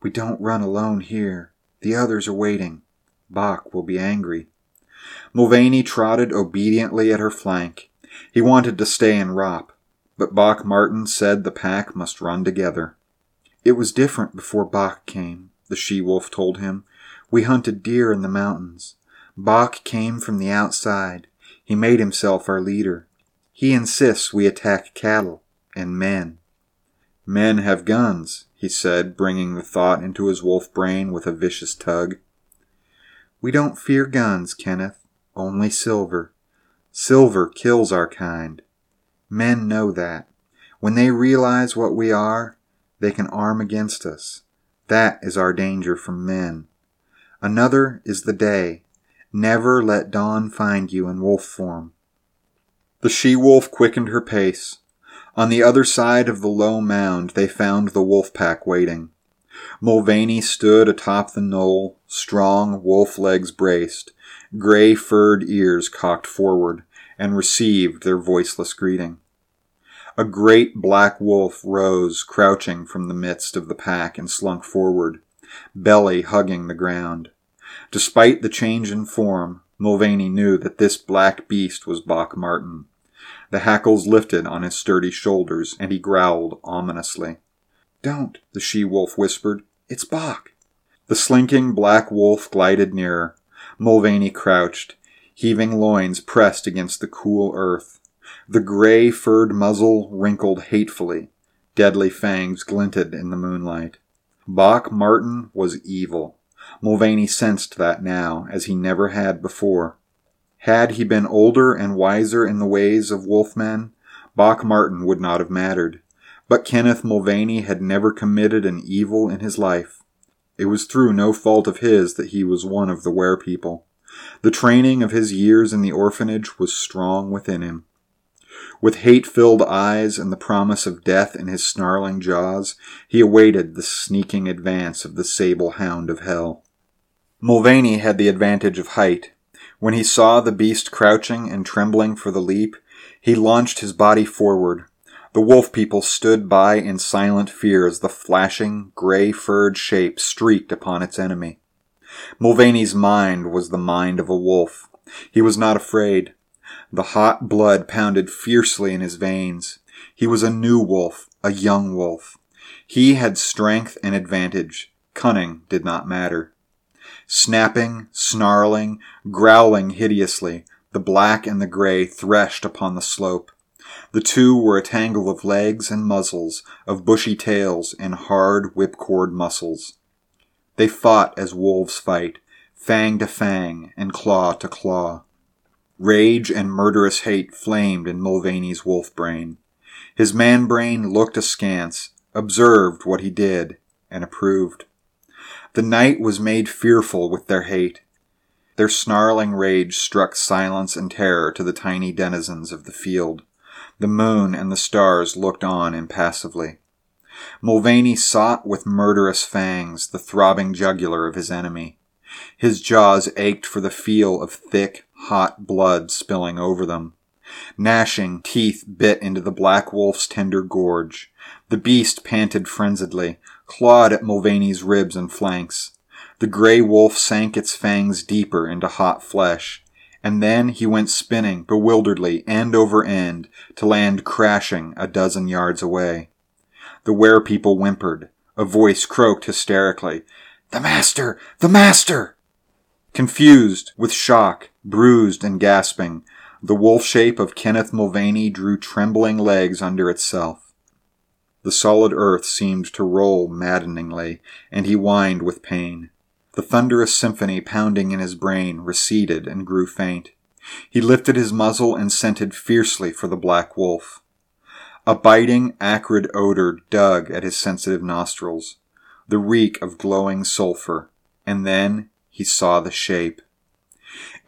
We don't run alone here. The others are waiting. Bock will be angry. Mulvaney trotted obediently at her flank. He wanted to stay and rop, but Bock Martin said the pack must run together. It was different before Bock came, the she wolf told him. We hunted deer in the mountains. Bock came from the outside. He made himself our leader. He insists we attack cattle and men. Men have guns, he said, bringing the thought into his wolf brain with a vicious tug. We don't fear guns, Kenneth, only silver. Silver kills our kind. Men know that. When they realize what we are, they can arm against us. That is our danger from men. Another is the day. Never let dawn find you in wolf form. The she wolf quickened her pace. On the other side of the low mound, they found the wolf pack waiting. Mulvaney stood atop the knoll, strong wolf legs braced, gray furred ears cocked forward, and received their voiceless greeting. A great black wolf rose, crouching from the midst of the pack, and slunk forward, belly hugging the ground. Despite the change in form, Mulvaney knew that this black beast was Bock Martin. The hackles lifted on his sturdy shoulders, and he growled ominously. Don't, the she wolf whispered. It's Bock. The slinking black wolf glided nearer. Mulvaney crouched, heaving loins pressed against the cool earth. The gray furred muzzle wrinkled hatefully. Deadly fangs glinted in the moonlight. Bock Martin was evil. Mulvaney sensed that now, as he never had before. Had he been older and wiser in the ways of wolfmen, Bock Martin would not have mattered. But Kenneth Mulvaney had never committed an evil in his life. It was through no fault of his that he was one of the Ware people. The training of his years in the orphanage was strong within him. With hate filled eyes and the promise of death in his snarling jaws, he awaited the sneaking advance of the sable hound of hell. Mulvaney had the advantage of height. When he saw the beast crouching and trembling for the leap, he launched his body forward. The wolf people stood by in silent fear as the flashing, gray furred shape streaked upon its enemy. Mulvaney's mind was the mind of a wolf. He was not afraid. The hot blood pounded fiercely in his veins. He was a new wolf, a young wolf. He had strength and advantage. Cunning did not matter. Snapping, snarling, growling hideously, the black and the gray threshed upon the slope. The two were a tangle of legs and muzzles, of bushy tails and hard whipcord muscles. They fought as wolves fight, fang to fang and claw to claw. Rage and murderous hate flamed in Mulvaney's wolf brain. His man brain looked askance, observed what he did, and approved. The night was made fearful with their hate. Their snarling rage struck silence and terror to the tiny denizens of the field. The moon and the stars looked on impassively. Mulvaney sought with murderous fangs the throbbing jugular of his enemy. His jaws ached for the feel of thick, hot blood spilling over them. Gnashing teeth bit into the black wolf's tender gorge. The beast panted frenziedly, clawed at Mulvaney's ribs and flanks. The gray wolf sank its fangs deeper into hot flesh, and then he went spinning bewilderedly end over end to land crashing a dozen yards away. The were people whimpered. A voice croaked hysterically, The master! The master! Confused, with shock, bruised and gasping, the wolf shape of Kenneth Mulvaney drew trembling legs under itself. The solid earth seemed to roll maddeningly, and he whined with pain. The thunderous symphony pounding in his brain receded and grew faint. He lifted his muzzle and scented fiercely for the black wolf. A biting, acrid odor dug at his sensitive nostrils, the reek of glowing sulfur, and then he saw the shape.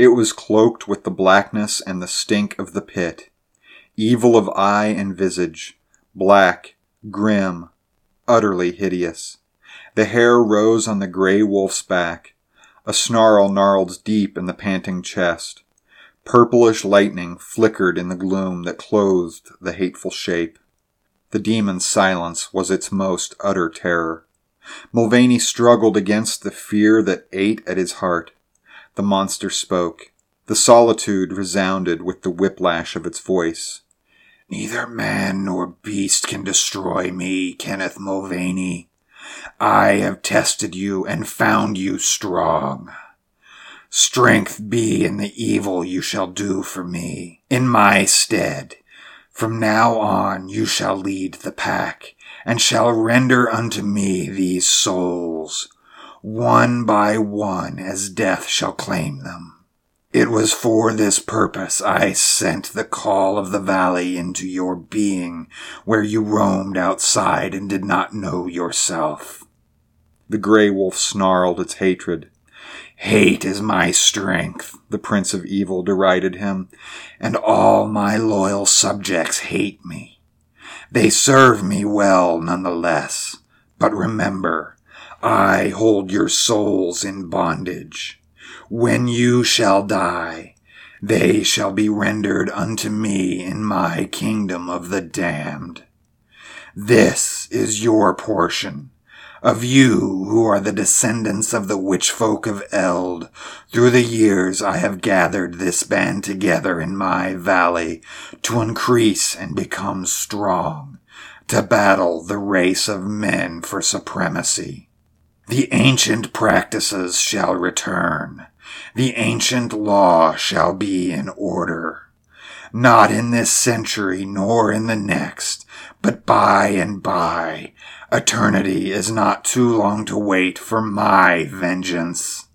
It was cloaked with the blackness and the stink of the pit, evil of eye and visage, black grim, utterly hideous. The hair rose on the gray wolf's back. A snarl gnarled deep in the panting chest. Purplish lightning flickered in the gloom that clothed the hateful shape. The demon's silence was its most utter terror. Mulvaney struggled against the fear that ate at his heart. The monster spoke. The solitude resounded with the whiplash of its voice.
Neither man nor beast can destroy me, Kenneth Mulvaney. I have tested you and found you strong. Strength be in the evil you shall do for me, in my stead. From now on you shall lead the pack, and shall render unto me these souls, one by one as death shall claim them. It was for this purpose I sent the call of the valley into your being, where you roamed outside and did not know yourself.
The gray wolf snarled its hatred.
Hate is my strength, the prince of evil derided him, and all my loyal subjects hate me. They serve me well none the less, but remember, I hold your souls in bondage. When you shall die, they shall be rendered unto me in my kingdom of the damned. This is your portion. Of you who are the descendants of the witch folk of Eld, through the years I have gathered this band together in my valley to increase and become strong, to battle the race of men for supremacy. The ancient practices shall return, the ancient law shall be in order. Not in this century nor in the next, but by and by. Eternity is not too long to wait for my vengeance.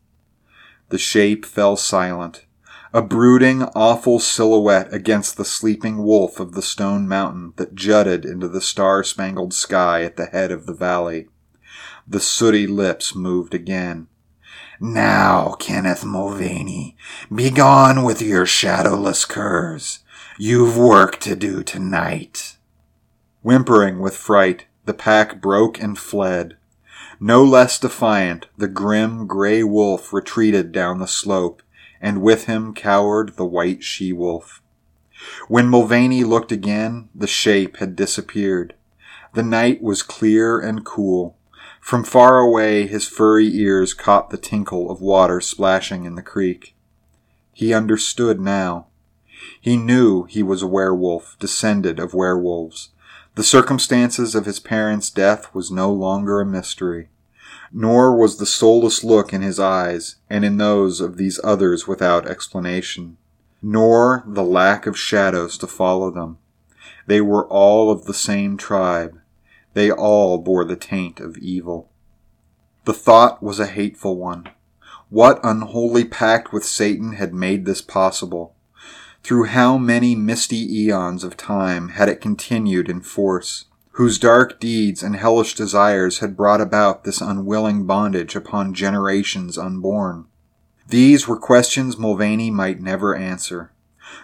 The shape fell silent, a brooding, awful silhouette against the sleeping wolf of the stone mountain that jutted into the star spangled sky at the head of the valley. The sooty lips moved again.
Now, Kenneth Mulvaney, begone with your shadowless curs. You've work to do tonight.
Whimpering with fright, the pack broke and fled. No less defiant, the grim gray wolf retreated down the slope, and with him cowered the white she wolf. When Mulvaney looked again, the shape had disappeared. The night was clear and cool. From far away, his furry ears caught the tinkle of water splashing in the creek. He understood now. He knew he was a werewolf, descended of werewolves. The circumstances of his parents' death was no longer a mystery. Nor was the soulless look in his eyes, and in those of these others without explanation. Nor the lack of shadows to follow them. They were all of the same tribe, they all bore the taint of evil. The thought was a hateful one. What unholy pact with Satan had made this possible? Through how many misty eons of time had it continued in force? Whose dark deeds and hellish desires had brought about this unwilling bondage upon generations unborn? These were questions Mulvaney might never answer.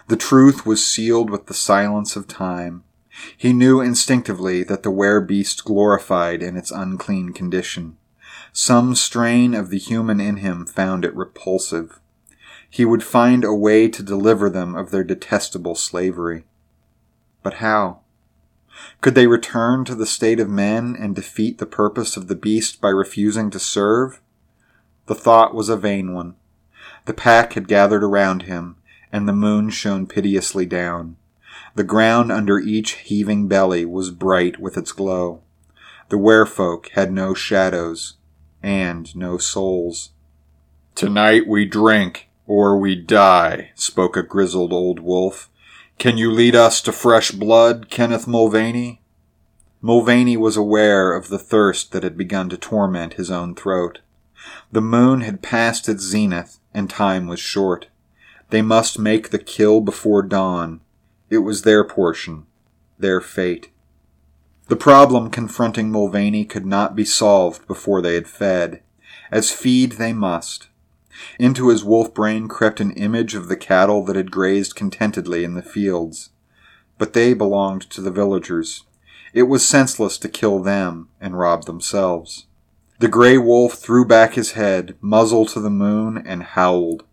The truth was sealed with the silence of time, he knew instinctively that the were beast glorified in its unclean condition. Some strain of the human in him found it repulsive. He would find a way to deliver them of their detestable slavery. But how? Could they return to the state of men and defeat the purpose of the beast by refusing to serve? The thought was a vain one. The pack had gathered around him, and the moon shone piteously down. The ground under each heaving belly was bright with its glow. The werefolk had no shadows and no souls.
Tonight we drink, or we die, spoke a grizzled old wolf. Can you lead us to fresh blood, Kenneth Mulvaney?
Mulvaney was aware of the thirst that had begun to torment his own throat. The moon had passed its zenith, and time was short. They must make the kill before dawn, it was their portion, their fate. The problem confronting Mulvaney could not be solved before they had fed, as feed they must. Into his wolf brain crept an image of the cattle that had grazed contentedly in the fields. But they belonged to the villagers. It was senseless to kill them and rob themselves. The gray wolf threw back his head, muzzle to the moon, and howled.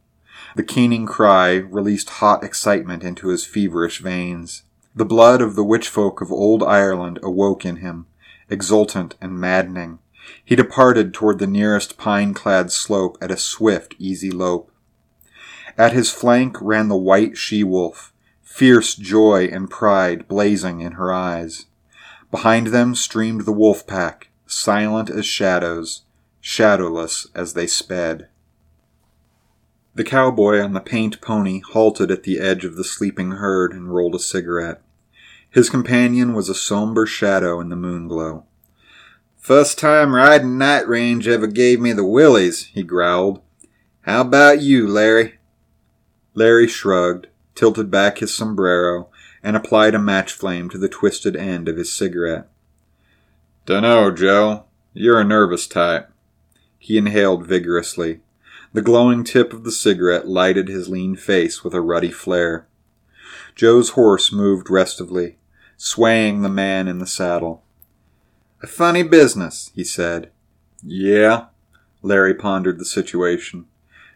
The keening cry released hot excitement into his feverish veins. The blood of the witch folk of old Ireland awoke in him, exultant and maddening. He departed toward the nearest pine clad slope at a swift, easy lope. At his flank ran the white she wolf, fierce joy and pride blazing in her eyes. Behind them streamed the wolf pack, silent as shadows, shadowless as they sped. The cowboy on the paint pony halted at the edge of the sleeping herd and rolled a cigarette. His companion was a somber shadow in the moonglow.
First time riding night range ever gave me the willies, he growled. How about you, Larry?
Larry shrugged, tilted back his sombrero, and applied a match flame to the twisted end of his cigarette.
Dunno, Joe. You're a nervous type.
He inhaled vigorously. The glowing tip of the cigarette lighted his lean face with a ruddy flare. Joe's horse moved restively, swaying the man in the saddle.
A funny business, he said.
Yeah. Larry pondered the situation.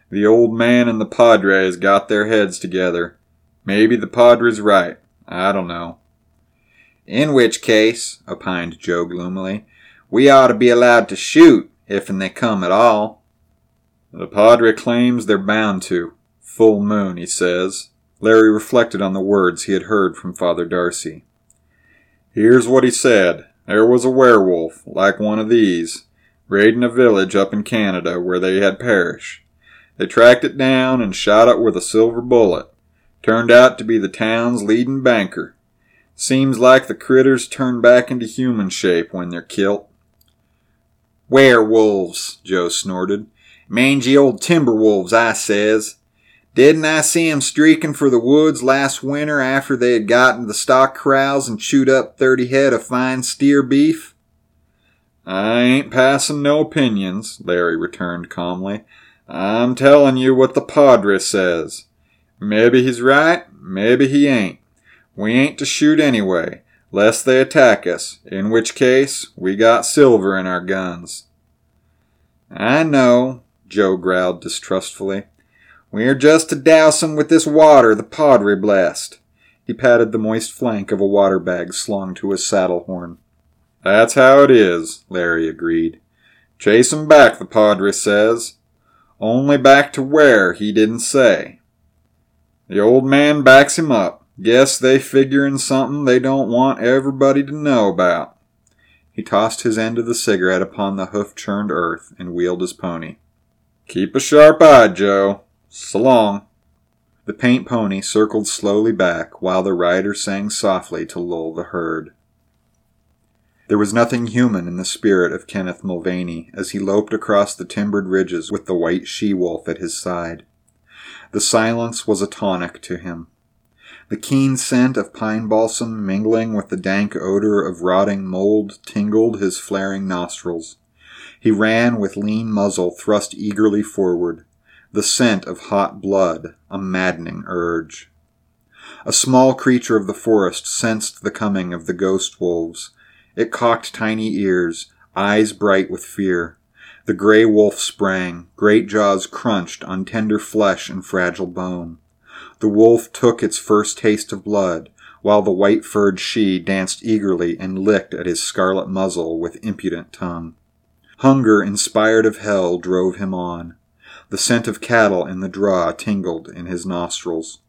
The old man and the Padres got their heads together. Maybe the Padre's right. I don't know.
In which case, opined Joe gloomily, we ought to be allowed to shoot, if and they come at all.
The Padre claims they're bound to. Full moon, he says.
Larry reflected on the words he had heard from Father Darcy.
Here's what he said. There was a werewolf, like one of these, raiding a village up in Canada where they had parish. They tracked it down and shot it with a silver bullet. Turned out to be the town's leading banker. Seems like the critters turn back into human shape when they're kilt.
Werewolves, Joe snorted. Mangy old timber wolves, I says. Didn't I see 'em streaking for the woods last winter after they had gotten the stock corrals and chewed up thirty head of fine steer beef?
I ain't passin' no opinions, Larry returned calmly. I'm tellin' you what the Padre says. Maybe he's right, maybe he ain't. We ain't to shoot anyway, lest they attack us, in which case we got silver in our guns.
I know, Joe growled distrustfully. We're just to douse 'em with this water the Padre blessed.
He patted the moist flank of a water bag slung to his saddle horn.
That's how it is, Larry agreed. Chase 'em back, the Padre says. Only back to where, he didn't say. The old man backs him up. Guess they figuring something they don't want everybody to know about.
He tossed his end of the cigarette upon the hoof churned earth and wheeled his pony.
Keep a sharp eye, Joe. So long.
The paint pony circled slowly back while the rider sang softly to lull the herd. There was nothing human in the spirit of Kenneth Mulvaney as he loped across the timbered ridges with the white she wolf at his side. The silence was a tonic to him. The keen scent of pine balsam mingling with the dank odor of rotting mold tingled his flaring nostrils. He ran with lean muzzle thrust eagerly forward, the scent of hot blood, a maddening urge. A small creature of the forest sensed the coming of the ghost wolves. It cocked tiny ears, eyes bright with fear. The gray wolf sprang, great jaws crunched on tender flesh and fragile bone. The wolf took its first taste of blood, while the white furred she danced eagerly and licked at his scarlet muzzle with impudent tongue. Hunger inspired of hell drove him on. The scent of cattle in the draw tingled in his nostrils.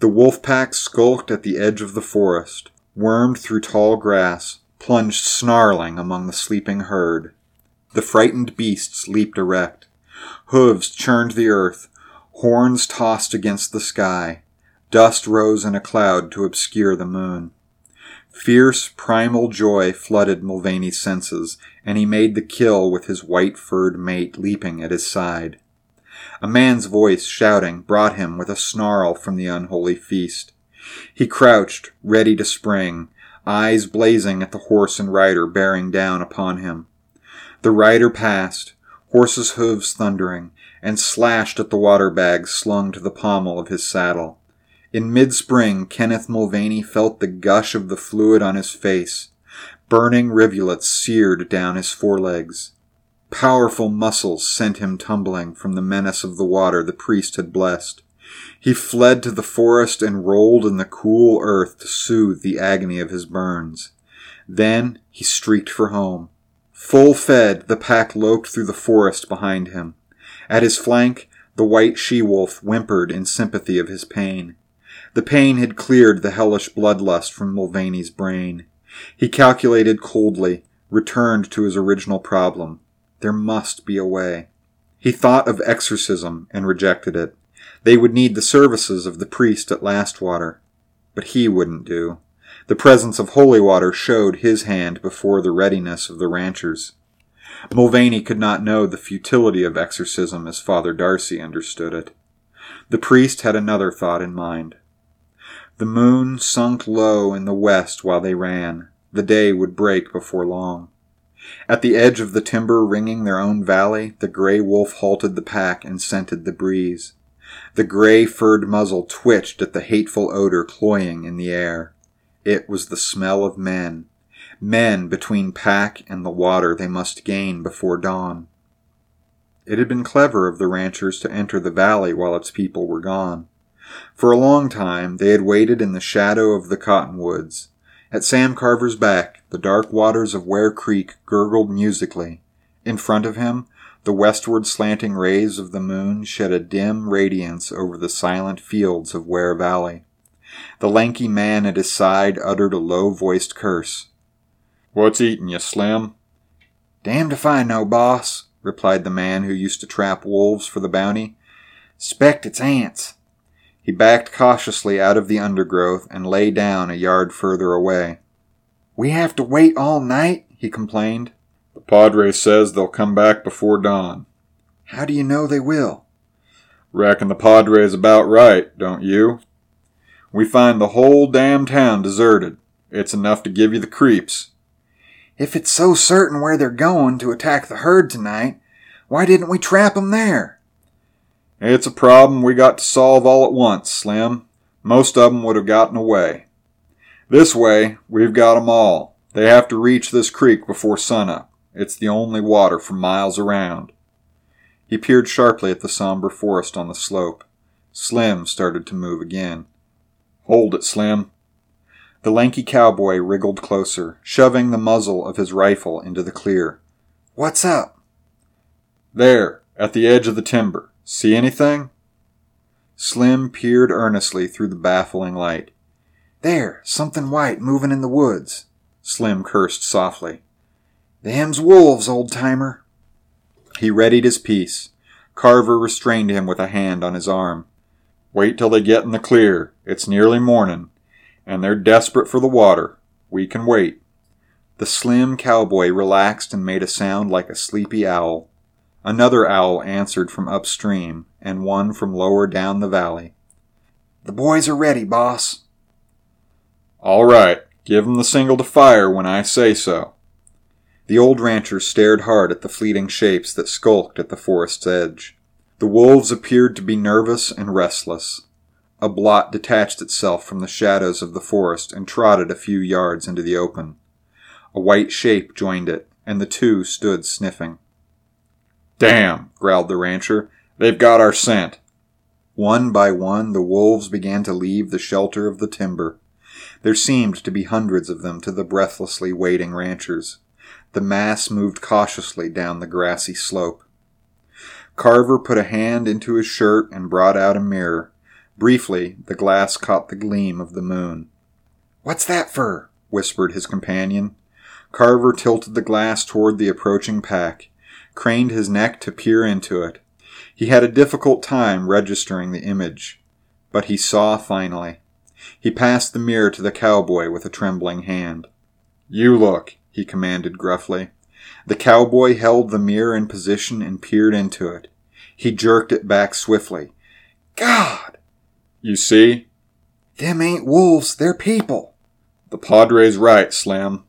The wolf pack skulked at the edge of the forest, wormed through tall grass, plunged snarling among the sleeping herd. The frightened beasts leaped erect. Hooves churned the earth, horns tossed against the sky. Dust rose in a cloud to obscure the moon. Fierce, primal joy flooded Mulvaney's senses, and he made the kill with his white furred mate leaping at his side. A man's voice shouting brought him with a snarl from the unholy feast. He crouched, ready to spring, eyes blazing at the horse and rider bearing down upon him. The rider passed, horse's hooves thundering, and slashed at the water bag slung to the pommel of his saddle. In mid-spring, Kenneth Mulvaney felt the gush of the fluid on his face.
Burning rivulets seared down his forelegs. Powerful muscles sent him tumbling from the menace of the water the priest had blessed. He fled to the forest and rolled in the cool earth to soothe the agony of his burns. Then he streaked for home. Full fed, the pack loped through the forest behind him. At his flank, the white she wolf whimpered in sympathy of his pain. The pain had cleared the hellish bloodlust from Mulvaney's brain. He calculated coldly, returned to his original problem. There must be a way. He thought of exorcism and rejected it. They would need the services of the priest at Lastwater. But he wouldn't do. The presence of holy water showed his hand before the readiness of the ranchers. Mulvaney could not know the futility of exorcism as Father Darcy understood it. The priest had another thought in mind. The moon sunk low in the west while they ran. The day would break before long. At the edge of the timber ringing their own valley, the gray wolf halted the pack and scented the breeze. The gray furred muzzle twitched at the hateful odor cloying in the air. It was the smell of men. Men between pack and the water they must gain before dawn. It had been clever of the ranchers to enter the valley while its people were gone. For a long time they had waited in the shadow of the cottonwoods. At Sam Carver's back, the dark waters of Ware Creek gurgled musically. In front of him, the westward slanting rays of the moon shed a dim radiance over the silent fields of Ware Valley. The lanky man at his side uttered a low voiced curse. What's eatin' you, Slim?
Damned if I know, boss, replied the man who used to trap wolves for the bounty. Spect it's ants.
He backed cautiously out of the undergrowth and lay down a yard further away.
We have to wait all night, he complained.
The Padre says they'll come back before dawn.
How do you know they will?
Reckon the Padre's about right, don't you? We find the whole damn town deserted. It's enough to give you the creeps.
If it's so certain where they're going to attack the herd tonight, why didn't we trap 'em there?
It's a problem we got to solve all at once, Slim. Most of 'em would have gotten away. This way, we've got 'em all. They have to reach this creek before sunup. It's the only water for miles around. He peered sharply at the somber forest on the slope. Slim started to move again. Hold it, Slim. The lanky cowboy wriggled closer, shoving the muzzle of his rifle into the clear.
What's up?
There, at the edge of the timber. See anything? Slim peered earnestly through the baffling light.
There, something white moving in the woods.
Slim cursed softly.
Them's wolves, old timer.
He readied his piece. Carver restrained him with a hand on his arm. Wait till they get in the clear. It's nearly morning, and they're desperate for the water. We can wait. The slim cowboy relaxed and made a sound like a sleepy owl. Another owl answered from upstream, and one from lower down the valley.
The boys are ready, boss.
All right. Give 'em the signal to fire when I say so. The old rancher stared hard at the fleeting shapes that skulked at the forest's edge. The wolves appeared to be nervous and restless. A blot detached itself from the shadows of the forest and trotted a few yards into the open. A white shape joined it, and the two stood sniffing. Damn, growled the rancher. They've got our scent. One by one, the wolves began to leave the shelter of the timber. There seemed to be hundreds of them to the breathlessly waiting ranchers. The mass moved cautiously down the grassy slope. Carver put a hand into his shirt and brought out a mirror. Briefly, the glass caught the gleam of the moon.
What's that fur?
whispered his companion. Carver tilted the glass toward the approaching pack, craned his neck to peer into it. He had a difficult time registering the image, but he saw finally. He passed the mirror to the cowboy with a trembling hand. You look, he commanded gruffly. The cowboy held the mirror in position and peered into it. He jerked it back swiftly.
God!
You see?
Them ain't wolves, they're people.
The Padre's right, Slim.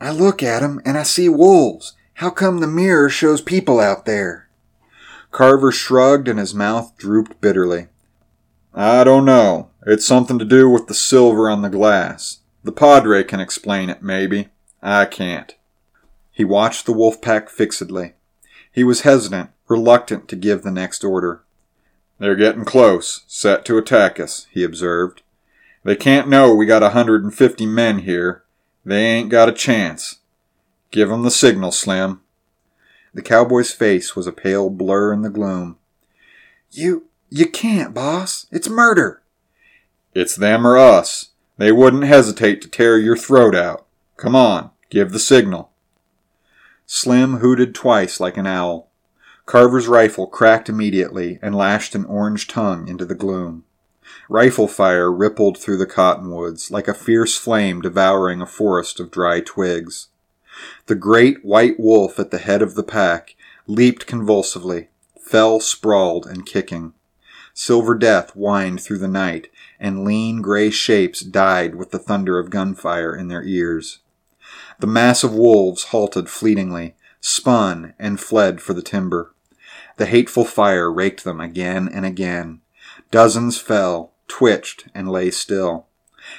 I look at 'em and I see wolves. How come the mirror shows people out there?
Carver shrugged and his mouth drooped bitterly. I don't know. It's something to do with the silver on the glass. The Padre can explain it, maybe. I can't.
He watched the wolf pack fixedly. He was hesitant, reluctant to give the next order.
They're getting close, set to attack us, he observed. They can't know we got a 150 men here. They ain't got a chance. Give 'em the signal, Slim.
The cowboy's face was a pale blur in the gloom. You, you can't, boss. It's murder.
It's them or us. They wouldn't hesitate to tear your throat out. Come on, give the signal.
Slim hooted twice like an owl. Carver's rifle cracked immediately and lashed an orange tongue into the gloom. Rifle fire rippled through the cottonwoods like a fierce flame devouring a forest of dry twigs. The great white wolf at the head of the pack leaped convulsively, fell sprawled and kicking. Silver death whined through the night, and lean gray shapes died with the thunder of gunfire in their ears. The mass of wolves halted fleetingly, spun, and fled for the timber. The hateful fire raked them again and again. Dozens fell, twitched, and lay still.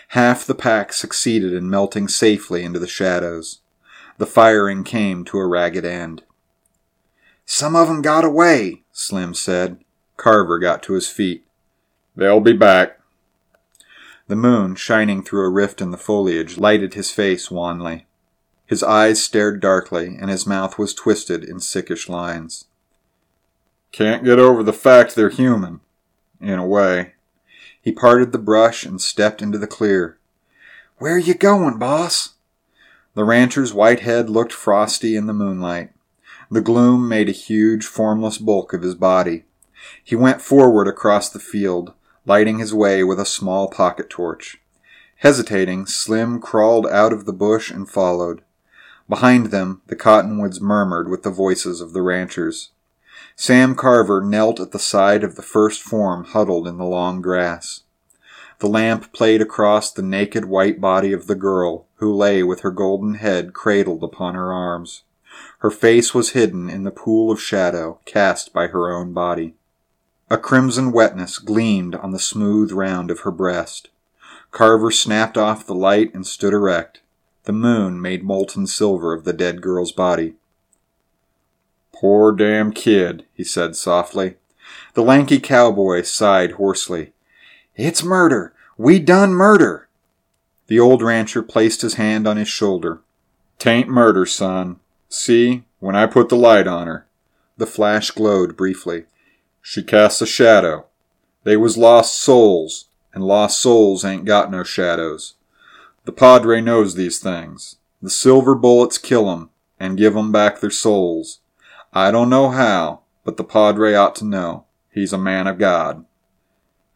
Half the pack succeeded in melting safely into the shadows. The firing came to a ragged end. Some of 'em got away, Slim said. Carver got to his feet.
They'll be back.
The moon, shining through a rift in the foliage, lighted his face wanly. His eyes stared darkly, and his mouth was twisted in sickish lines.
Can't get over the fact they're human, in a way.
He parted the brush and stepped into the clear. Where you going, boss? The rancher's white head looked frosty in the moonlight. The gloom made a huge, formless bulk of his body. He went forward across the field, lighting his way with a small pocket torch. Hesitating, Slim crawled out of the bush and followed. Behind them, the cottonwoods murmured with the voices of the ranchers. Sam Carver knelt at the side of the first form huddled in the long grass. The lamp played across the naked white body of the girl, who lay with her golden head cradled upon her arms. Her face was hidden in the pool of shadow cast by her own body. A crimson wetness gleamed on the smooth round of her breast. Carver snapped off the light and stood erect. The moon made molten silver of the dead girl's body.
Poor damn kid, he said softly.
The lanky cowboy sighed hoarsely. It's murder. We done murder. The old rancher placed his hand on his shoulder.
Tain't murder, son. See, when I put the light on her.
The flash glowed briefly.
She casts a shadow. They was lost souls, and lost souls ain't got no shadows. The Padre knows these things. The silver bullets kill 'em and give 'em back their souls. I don't know how, but the Padre ought to know. He's a man of God.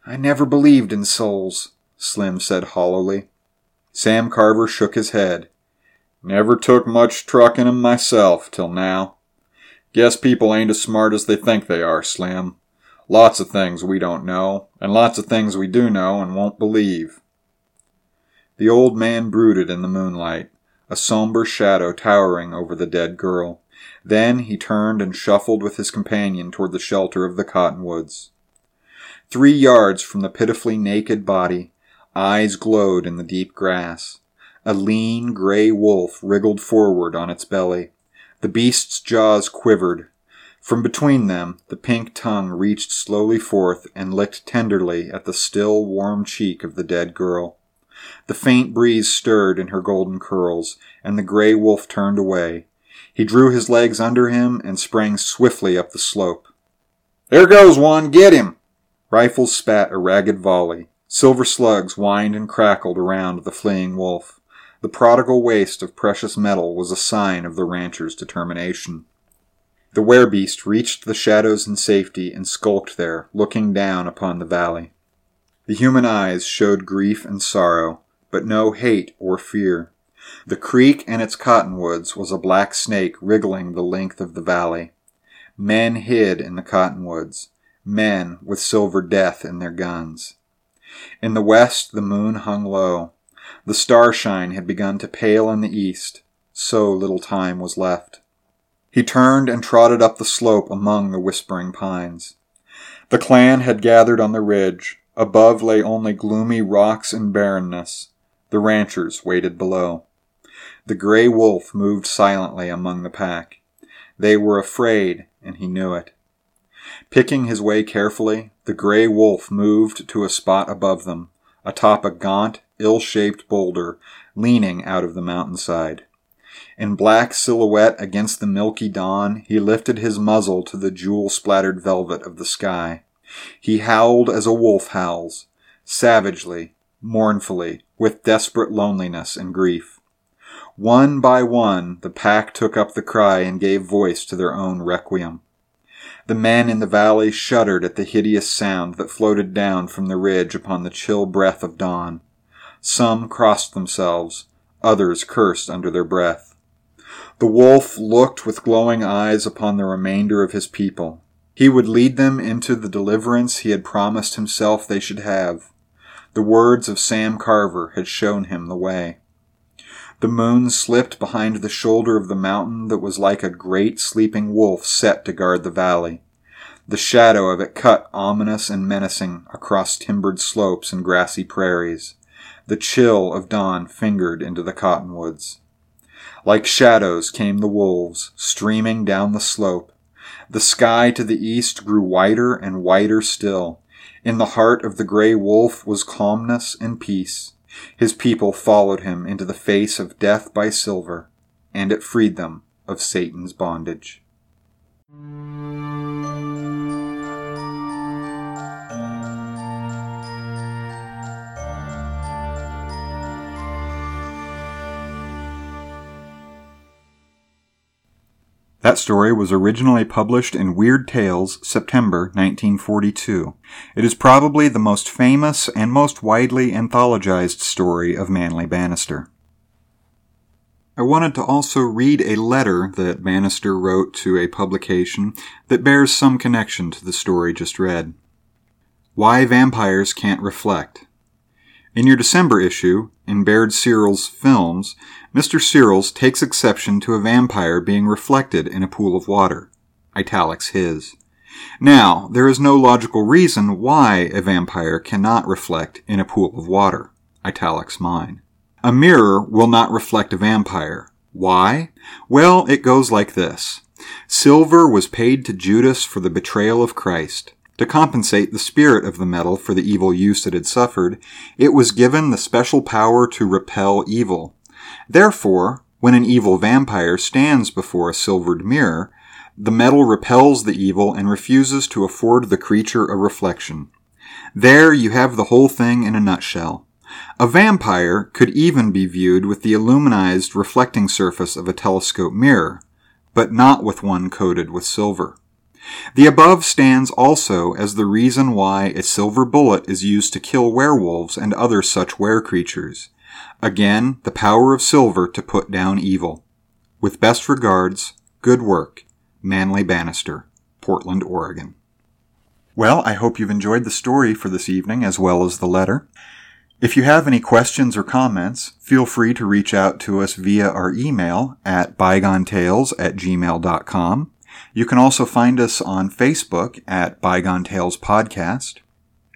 I never believed in souls, Slim said hollowly. Sam Carver shook his head.
Never took much truck in 'em myself till now. Guess people ain't as smart as they think they are, Slim. Lots of things we don't know, and lots of things we do know and won't believe.
The old man brooded in the moonlight, a somber shadow towering over the dead girl. Then he turned and shuffled with his companion toward the shelter of the cottonwoods. Three yards from the pitifully naked body, eyes glowed in the deep grass. A lean gray wolf wriggled forward on its belly. The beast's jaws quivered, from between them, the pink tongue reached slowly forth and licked tenderly at the still warm cheek of the dead girl. The faint breeze stirred in her golden curls, and the gray wolf turned away. He drew his legs under him and sprang swiftly up the slope.
There goes one! Get him!
Rifles spat a ragged volley. Silver slugs whined and crackled around the fleeing wolf. The prodigal waste of precious metal was a sign of the rancher's determination. The werebeast reached the shadows in safety and skulked there, looking down upon the valley. The human eyes showed grief and sorrow, but no hate or fear. The creek and its cottonwoods was a black snake wriggling the length of the valley. Men hid in the cottonwoods, men with silver death in their guns. In the west the moon hung low. The starshine had begun to pale in the east. So little time was left. He turned and trotted up the slope among the whispering pines. The clan had gathered on the ridge. Above lay only gloomy rocks and barrenness. The ranchers waited below.
The gray wolf moved silently among the pack. They were afraid, and he knew it. Picking his way carefully, the gray wolf moved to a spot above them, atop a gaunt, ill shaped boulder leaning out of the mountainside. In black silhouette against the milky dawn, he lifted his muzzle to the jewel splattered velvet of the sky. He howled as a wolf howls, savagely, mournfully, with desperate loneliness and grief. One by one, the pack took up the cry and gave voice to their own requiem. The men in the valley shuddered at the hideous sound that floated down from the ridge upon the chill breath of dawn. Some crossed themselves, others cursed under their breath. The wolf looked with glowing eyes upon the remainder of his people. He would lead them into the deliverance he had promised himself they should have. The words of Sam Carver had shown him the way. The moon slipped behind the shoulder of the mountain that was like a great sleeping wolf set to guard the valley. The shadow of it cut ominous and menacing across timbered slopes and grassy prairies. The chill of dawn fingered into the cottonwoods. Like shadows came the wolves, streaming down the slope. The sky to the east grew whiter and whiter still. In the heart of the gray wolf was calmness and peace. His people followed him into the face of death by silver, and it freed them of Satan's bondage.
That story was originally published in Weird Tales, September 1942. It is probably the most famous and most widely anthologized story of Manly Banister. I wanted to also read a letter that Banister wrote to a publication that bears some connection to the story just read. Why Vampires Can't Reflect. In your December issue, in Baird Searles' Films, Mr. Searles takes exception to a vampire being reflected in a pool of water. Italics his. Now, there is no logical reason why a vampire cannot reflect in a pool of water. Italics mine. A mirror will not reflect a vampire. Why? Well, it goes like this. Silver was paid to Judas for the betrayal of Christ. To compensate the spirit of the metal for the evil use it had suffered, it was given the special power to repel evil. Therefore, when an evil vampire stands before a silvered mirror, the metal repels the evil and refuses to afford the creature a reflection. There you have the whole thing in a nutshell. A vampire could even be viewed with the aluminized reflecting surface of a telescope mirror, but not with one coated with silver. The above stands also as the reason why a silver bullet is used to kill werewolves and other such were creatures. Again, the power of silver to put down evil. With best regards, good work, Manly Banister, Portland, Oregon. Well, I hope you've enjoyed the story for this evening as well as the letter. If you have any questions or comments, feel free to reach out to us via our email at bygonetales at gmail.com. You can also find us on Facebook at Bygone Tales Podcast.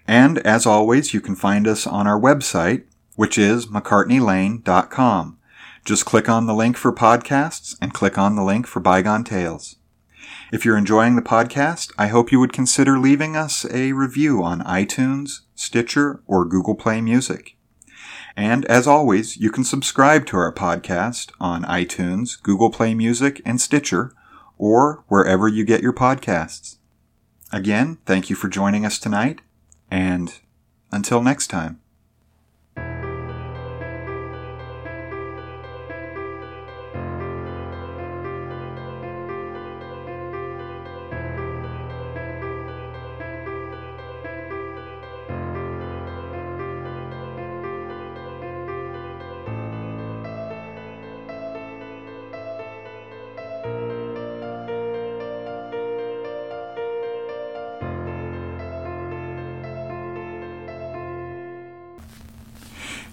And as always, you can find us on our website, which is mccartneylane.com. Just click on the link for podcasts and click on the link for Bygone Tales. If you're enjoying the podcast, I hope you would consider leaving us a review on iTunes, Stitcher, or Google Play Music. And as always, you can subscribe to our podcast on iTunes, Google Play Music, and Stitcher, or wherever you get your podcasts. Again, thank you for joining us tonight, and until next time.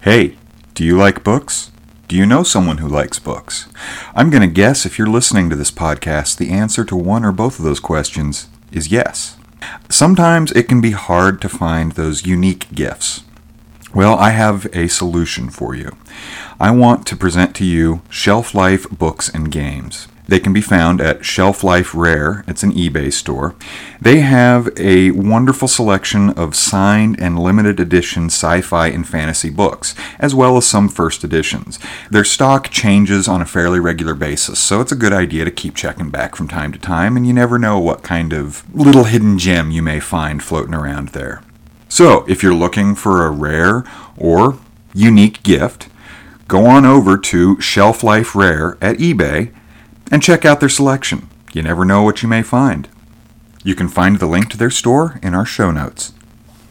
Hey, do you like books? Do you know someone who likes books? I'm going to guess if you're listening to this podcast, the answer to one or both of those questions is yes. Sometimes it can be hard to find those unique gifts. Well, I have a solution for you. I want to present to you Shelf Life Books and Games. They can be found at Shelf Life Rare. It's an eBay store. They have a wonderful selection of signed and limited edition sci fi and fantasy books, as well as some first editions. Their stock changes on a fairly regular basis, so it's a good idea to keep checking back from time to time, and you never know what kind of little hidden gem you may find floating around there. So, if you're looking for a rare or unique gift, go on over to Shelf Life Rare at eBay and check out their selection. You never know what you may find. You can find the link to their store in our show notes.